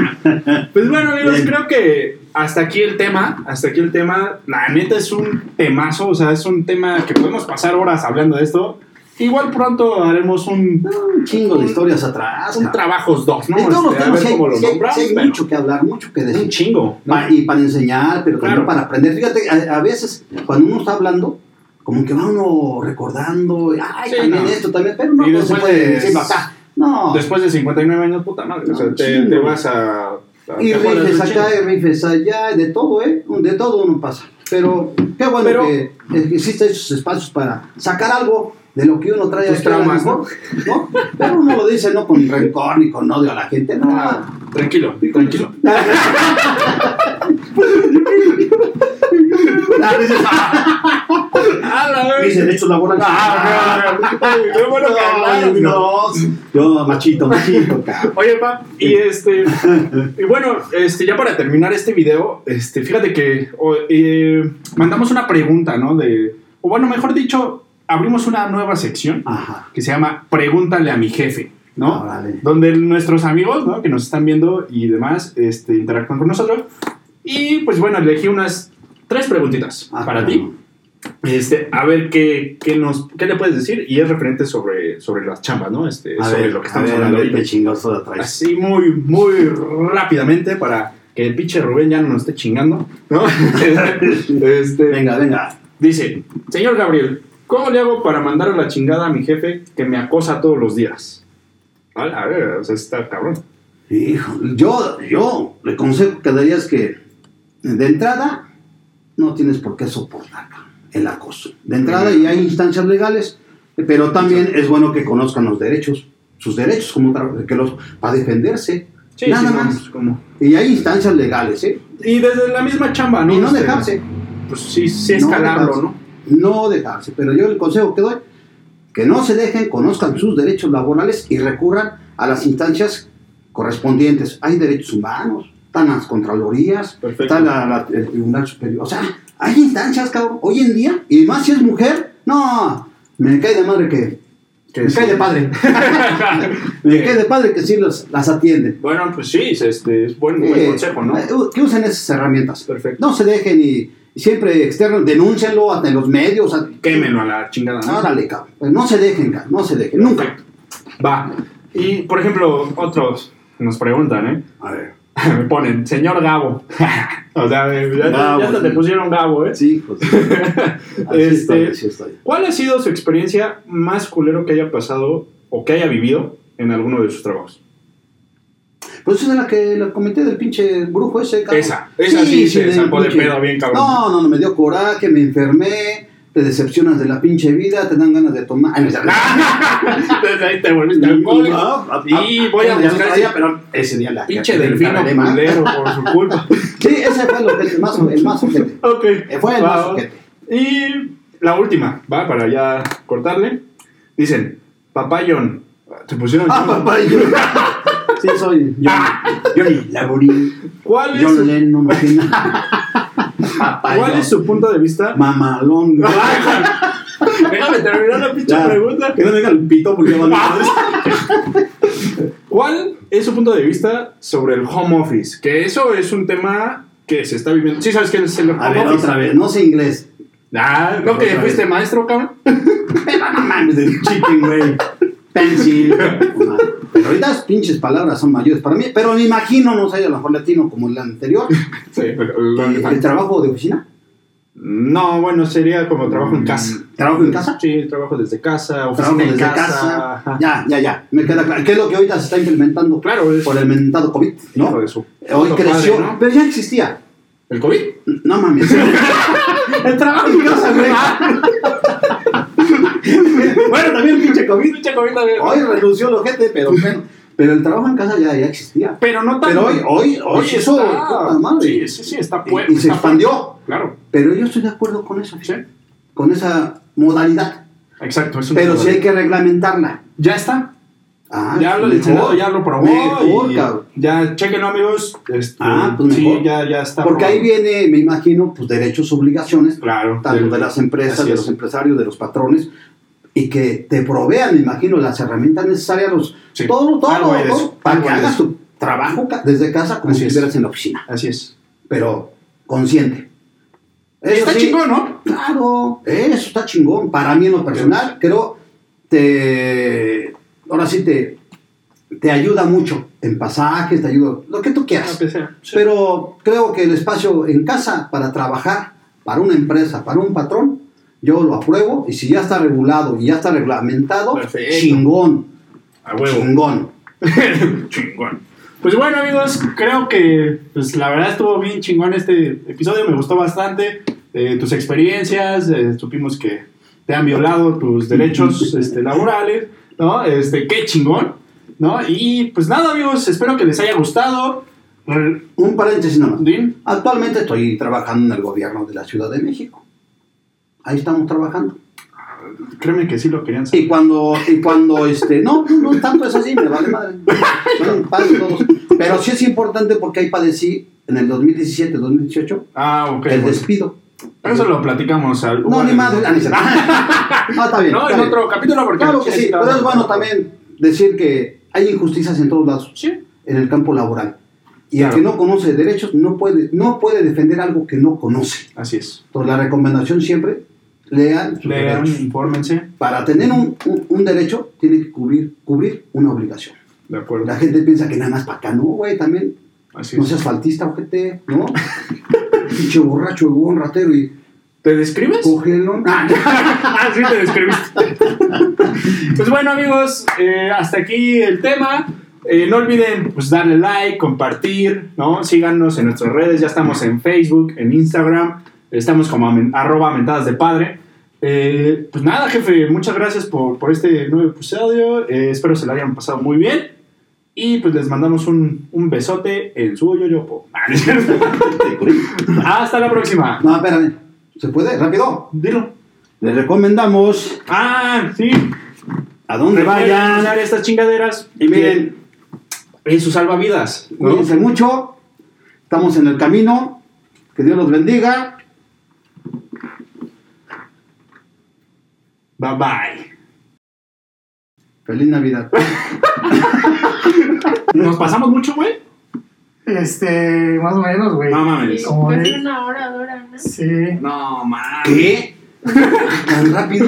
Speaker 2: Pues bueno, amigos,
Speaker 1: Bien.
Speaker 2: creo que hasta aquí el tema. Hasta aquí el tema. La neta es un temazo. O sea, es un tema que podemos pasar horas hablando de esto. Igual pronto haremos un,
Speaker 1: un chingo de historias atrás.
Speaker 2: un
Speaker 1: cabrón.
Speaker 2: trabajos dos, ¿no?
Speaker 1: Todos los
Speaker 2: Este, a
Speaker 1: temas hay,
Speaker 2: nombramos.
Speaker 1: hay
Speaker 2: pero
Speaker 1: mucho que hablar, mucho que
Speaker 2: Un
Speaker 1: decir.
Speaker 2: chingo. ¿no?
Speaker 1: Pa- y para enseñar, pero también
Speaker 2: Claro.
Speaker 1: para aprender. Fíjate, a, a veces cuando uno está hablando, como que va uno recordando, ay,
Speaker 2: Sí,
Speaker 1: también
Speaker 2: no.
Speaker 1: esto, también, pero no,
Speaker 2: Y
Speaker 1: no se puede
Speaker 2: de-
Speaker 1: decirlo acá. No.
Speaker 2: Después de 59 años, puta madre. o sea,
Speaker 1: No,
Speaker 2: te, te vas a. a-
Speaker 1: Y rifes
Speaker 2: un
Speaker 1: acá, y rifes allá, de todo, ¿eh? De todo uno pasa. Pero qué bueno
Speaker 2: Pero-
Speaker 1: que existen esos espacios para sacar algo de lo que uno trae
Speaker 2: Tus
Speaker 1: aquí
Speaker 2: traumas,
Speaker 1: mejor, ¿no? Pero uno lo dice no con rencor ni con odio a la gente, no.
Speaker 2: Ah, Tranquilo, tranquilo.
Speaker 1: Ah, dices,
Speaker 2: ¡Ah, la
Speaker 1: Mis derechos laborales. No. Yo, machito, machito, cabrón.
Speaker 2: Oye, pa, y este. y bueno, este, ya para terminar este video, este, fíjate que o, eh, mandamos una pregunta, ¿no? De. O bueno, mejor dicho, abrimos una nueva sección
Speaker 1: Ajá.
Speaker 2: que se llama Pregúntale a mi jefe, ¿no?
Speaker 1: Órale.
Speaker 2: Donde nuestros amigos, ¿no? Que nos están viendo y demás, este, interactúan con nosotros. Y pues bueno, elegí unas tres preguntitas
Speaker 1: Ah,
Speaker 2: para
Speaker 1: claro.
Speaker 2: ti. Este, a ver qué, qué nos, qué le puedes decir. Y es referente sobre, sobre las chambas, ¿no? Este,
Speaker 1: A
Speaker 2: sobre
Speaker 1: ver,
Speaker 2: lo que
Speaker 1: a
Speaker 2: estamos
Speaker 1: a
Speaker 2: hablando
Speaker 1: ver
Speaker 2: ahorita.
Speaker 1: de atrás.
Speaker 2: Así muy, muy rápidamente para que el pinche Rubén ya no nos esté chingando, ¿no? este,
Speaker 1: Venga, venga.
Speaker 2: Dice, señor Gabriel, ¿cómo le hago para mandar a la chingada a mi jefe que me acosa todos los días? A a ver, o sea, está cabrón.
Speaker 1: Hijo, yo, yo le consejo que darías que de entrada no tienes por qué soportar el acoso. De entrada y hay instancias legales, pero también es bueno que conozcan los derechos, sus derechos como que los para defenderse.
Speaker 2: Sí,
Speaker 1: Nada
Speaker 2: sí,
Speaker 1: más.
Speaker 2: como-
Speaker 1: Y hay instancias legales, ¿eh?
Speaker 2: Y desde la misma chamba, ¿no?
Speaker 1: Y no
Speaker 2: Este,
Speaker 1: dejarse.
Speaker 2: Pues sí, sí escalarlo. ¿no?
Speaker 1: No dejarse. Pero yo el consejo que doy, que no se dejen, conozcan sus derechos laborales y recurran a las instancias correspondientes. Hay derechos humanos, están las contralorías,
Speaker 2: Perfecto.
Speaker 1: está la- la- el Tribunal Superior. O sea, hay instancias, cabrón, hoy en día, y más si es mujer, no, me cae de madre que...
Speaker 2: Que
Speaker 1: me cae de padre. me cae de padre que sí los- las atienden.
Speaker 2: Bueno, pues sí, es, este, es buen, buen
Speaker 1: Eh,
Speaker 2: consejo, ¿no?
Speaker 1: eh, Que usen esas herramientas.
Speaker 2: Perfecto.
Speaker 1: No se dejen y siempre externo, denúncienlo hasta en los medios. a-
Speaker 2: Quémenlo a la chingada, ¿no?
Speaker 1: Órale, cabrón. Pues no se dejen, cabrón. No se dejen. Nunca.
Speaker 2: Va. Y, por ejemplo, otros nos preguntan, ¿eh?
Speaker 1: A ver.
Speaker 2: Me ponen, señor Gabo. o sea, ya,
Speaker 1: Gabo,
Speaker 2: ya hasta te pusieron Gabo, ¿eh?
Speaker 1: Sí, pues. Así
Speaker 2: Este-
Speaker 1: estoy, así estoy.
Speaker 2: ¿Cuál ha sido su experiencia más culero que haya pasado o que haya vivido en alguno de sus trabajos?
Speaker 1: Pues esa es la que le comenté del pinche brujo ese, cabrón.
Speaker 2: Esa, esa sí, se
Speaker 1: del
Speaker 2: sacó de pedo bien, cabrón.
Speaker 1: No, no, no, me dio coraje, me enfermé, te decepcionas de la pinche vida, te dan ganas de tomar. Ay, no,
Speaker 2: Desde ahí te volviste alcohólico. Y voy a buscar ese
Speaker 1: pero ese día la
Speaker 2: pinche
Speaker 1: la
Speaker 2: delfino culero por su culpa.
Speaker 1: Sí, ese fue lo que- el más, el más ojete.
Speaker 2: ok.
Speaker 1: Eh, Fue el más ojete.
Speaker 2: Y la última, ¿va? Para ya cortarle. Dicen, papá John. Te pusieron
Speaker 1: Ah,
Speaker 2: John.
Speaker 1: Sí, soy Johnny. Johnny Laborín.
Speaker 2: ¿Cuál es,
Speaker 1: John Lennon, imagina. Papá,
Speaker 2: ¿Cuál es su punto de vista?
Speaker 1: Mamalón.
Speaker 2: Déjame terminar la pinche pregunta.
Speaker 1: Que no me diga el pito porque van a
Speaker 2: ¿Cuál es su punto de vista sobre el home office? Que eso es un tema que se está viviendo. ¿Sí sabes qué es el home
Speaker 1: A ver,
Speaker 2: office?
Speaker 1: otra vez, no sé inglés.
Speaker 2: Ah, ¿no que fuiste maestro, cabrón?
Speaker 1: Pero no mames, del chicken, güey. Pencil. Pero ahorita las pinches palabras son mayores para mí. Pero me imagino, no sé, a lo mejor latino como el anterior.
Speaker 2: Sí, pero lo
Speaker 1: eh, el trabajo de oficina.
Speaker 2: No, bueno, sería como trabajo en casa.
Speaker 1: ¿Trabajo en casa?
Speaker 2: Sí, trabajo desde casa, oficina
Speaker 1: Trabajo
Speaker 2: en
Speaker 1: desde
Speaker 2: casa.
Speaker 1: Ya, ya, ya. Me queda claro. ¿Qué es lo que ahorita se está implementando
Speaker 2: Claro, es
Speaker 1: por el mentado COVID?
Speaker 2: hijo
Speaker 1: ¿No?
Speaker 2: de su
Speaker 1: Hoy
Speaker 2: puto
Speaker 1: creció.
Speaker 2: padre, ¿no?
Speaker 1: Pero ya existía.
Speaker 2: ¿El COVID?
Speaker 1: No mames. el trabajo en casa, güey. bueno, también pinche COVID.
Speaker 2: Pinche COVID también.
Speaker 1: Hoy renunció el ojete, pero bueno. Pero el trabajo en casa ya, ya existía.
Speaker 2: Pero no tanto.
Speaker 1: Pero hoy, hoy, hoy eso,
Speaker 2: está-
Speaker 1: madre.
Speaker 2: Sí, sí, sí, está
Speaker 1: Y-
Speaker 2: pu-
Speaker 1: y se expandió.
Speaker 2: Claro,
Speaker 1: Pero yo estoy de acuerdo con eso,
Speaker 2: sí.
Speaker 1: con esa modalidad.
Speaker 2: Exacto.
Speaker 1: Pero sí hay que reglamentarla.
Speaker 2: Ya está.
Speaker 1: Ah,
Speaker 2: ya lo Senado ya lo probó.
Speaker 1: Mejor,
Speaker 2: y
Speaker 1: cabrón.
Speaker 2: Ya, chequenlo, amigos. Este,
Speaker 1: Ah, pues
Speaker 2: sí,
Speaker 1: mejor.
Speaker 2: ya, ya está.
Speaker 1: Porque ahí viene, me imagino, pues derechos, obligaciones,
Speaker 2: Claro.
Speaker 1: tanto
Speaker 2: del-
Speaker 1: de las empresas, de los empresarios, de los patrones, y que te provean, me imagino, las herramientas necesarias, los,
Speaker 2: Sí.
Speaker 1: todo, todo,
Speaker 2: Algo
Speaker 1: para que hagas tu trabajo desde casa como
Speaker 2: Así
Speaker 1: si
Speaker 2: es.
Speaker 1: estuvieras en la oficina,
Speaker 2: Así es.
Speaker 1: pero consciente. Eso
Speaker 2: está
Speaker 1: sí,
Speaker 2: chingón, ¿no?
Speaker 1: Claro, eso está chingón. Para mí en lo personal, creo, te, ahora sí te, te ayuda mucho en pasajes, te ayuda, lo que tú quieras. Pero creo que el espacio en casa para trabajar, para una empresa, para un patrón, yo lo apruebo y si ya está regulado y ya está reglamentado,
Speaker 2: Perfecto.
Speaker 1: chingón,
Speaker 2: A huevo.
Speaker 1: chingón.
Speaker 2: chingón. Pues bueno, amigos, creo que pues, la verdad estuvo bien chingón este episodio. Me gustó bastante. eh, tus experiencias, eh, supimos que te han violado tus derechos este, laborales, ¿no? Este, qué chingón, ¿no? Y pues nada, amigos, espero que les haya gustado.
Speaker 1: Un paréntesis nomás. Actualmente estoy trabajando en el gobierno de la Ciudad de México. Ahí estamos trabajando.
Speaker 2: Créeme que sí lo querían saber.
Speaker 1: Y cuando, y cuando este, no, no, no tanto es así, me vale madre. Son padres todos. Pero sí es importante porque ahí padecí en el 2017, 2018,
Speaker 2: Ah,
Speaker 1: el
Speaker 2: bueno.
Speaker 1: despido.
Speaker 2: Eso lo platicamos al.
Speaker 1: No, ni madre. ah, No, está bien.
Speaker 2: No,
Speaker 1: está
Speaker 2: en
Speaker 1: bien.
Speaker 2: otro capítulo porque.
Speaker 1: Claro que sí, pero es bueno también decir que hay injusticias en todos lados,
Speaker 2: Sí,
Speaker 1: en el campo laboral. Y
Speaker 2: Claro.
Speaker 1: el que no conoce derechos no puede, no puede defender algo que no conoce.
Speaker 2: así es.
Speaker 1: Entonces la recomendación siempre, lean
Speaker 2: Lean, infórmense.
Speaker 1: Para tener un, un- un derecho, tiene que cubrir, cubrir una obligación.
Speaker 2: De acuerdo.
Speaker 1: La gente piensa que nada más para acá, no, güey, también.
Speaker 2: Así
Speaker 1: No
Speaker 2: es.
Speaker 1: seas faltista, ojete, ¿no? Pinche borracho, huevón, ratero y
Speaker 2: ¿Te describes?
Speaker 1: cógelo. Ah,
Speaker 2: ah, sí, te describiste. pues bueno, amigos, eh, hasta aquí el tema. Eh, no olviden pues, darle like, compartir, ¿no? Síganos en nuestras redes. Ya estamos en Facebook, en Instagram. Estamos como amen- arroba mentadas de padre. Eh, pues nada, jefe, muchas gracias por, por este nuevo episodio. Eh, espero se lo hayan pasado muy bien. Y pues les mandamos un, un besote en su yoyopo. Ah. Hasta la próxima.
Speaker 1: No, espérame. ¿Se puede? Rápido.
Speaker 2: Dilo.
Speaker 1: Les recomendamos
Speaker 2: Ah, sí.
Speaker 1: a dónde
Speaker 2: vayan
Speaker 1: vayan.
Speaker 2: estas chingaderas.
Speaker 1: Y miren,
Speaker 2: En sus salvavidas.
Speaker 1: cuídense mucho. Estamos en el camino. Que Dios los bendiga.
Speaker 2: Bye bye.
Speaker 1: Feliz Navidad.
Speaker 2: ¿Nos pasamos mucho, güey?
Speaker 3: Este, más o menos, güey.
Speaker 2: No mames.
Speaker 3: Como
Speaker 4: Casi
Speaker 3: de-
Speaker 4: una hora dura, ¿no?
Speaker 3: Sí.
Speaker 2: No, mames.
Speaker 1: ¿Qué? ¿Tan rápido?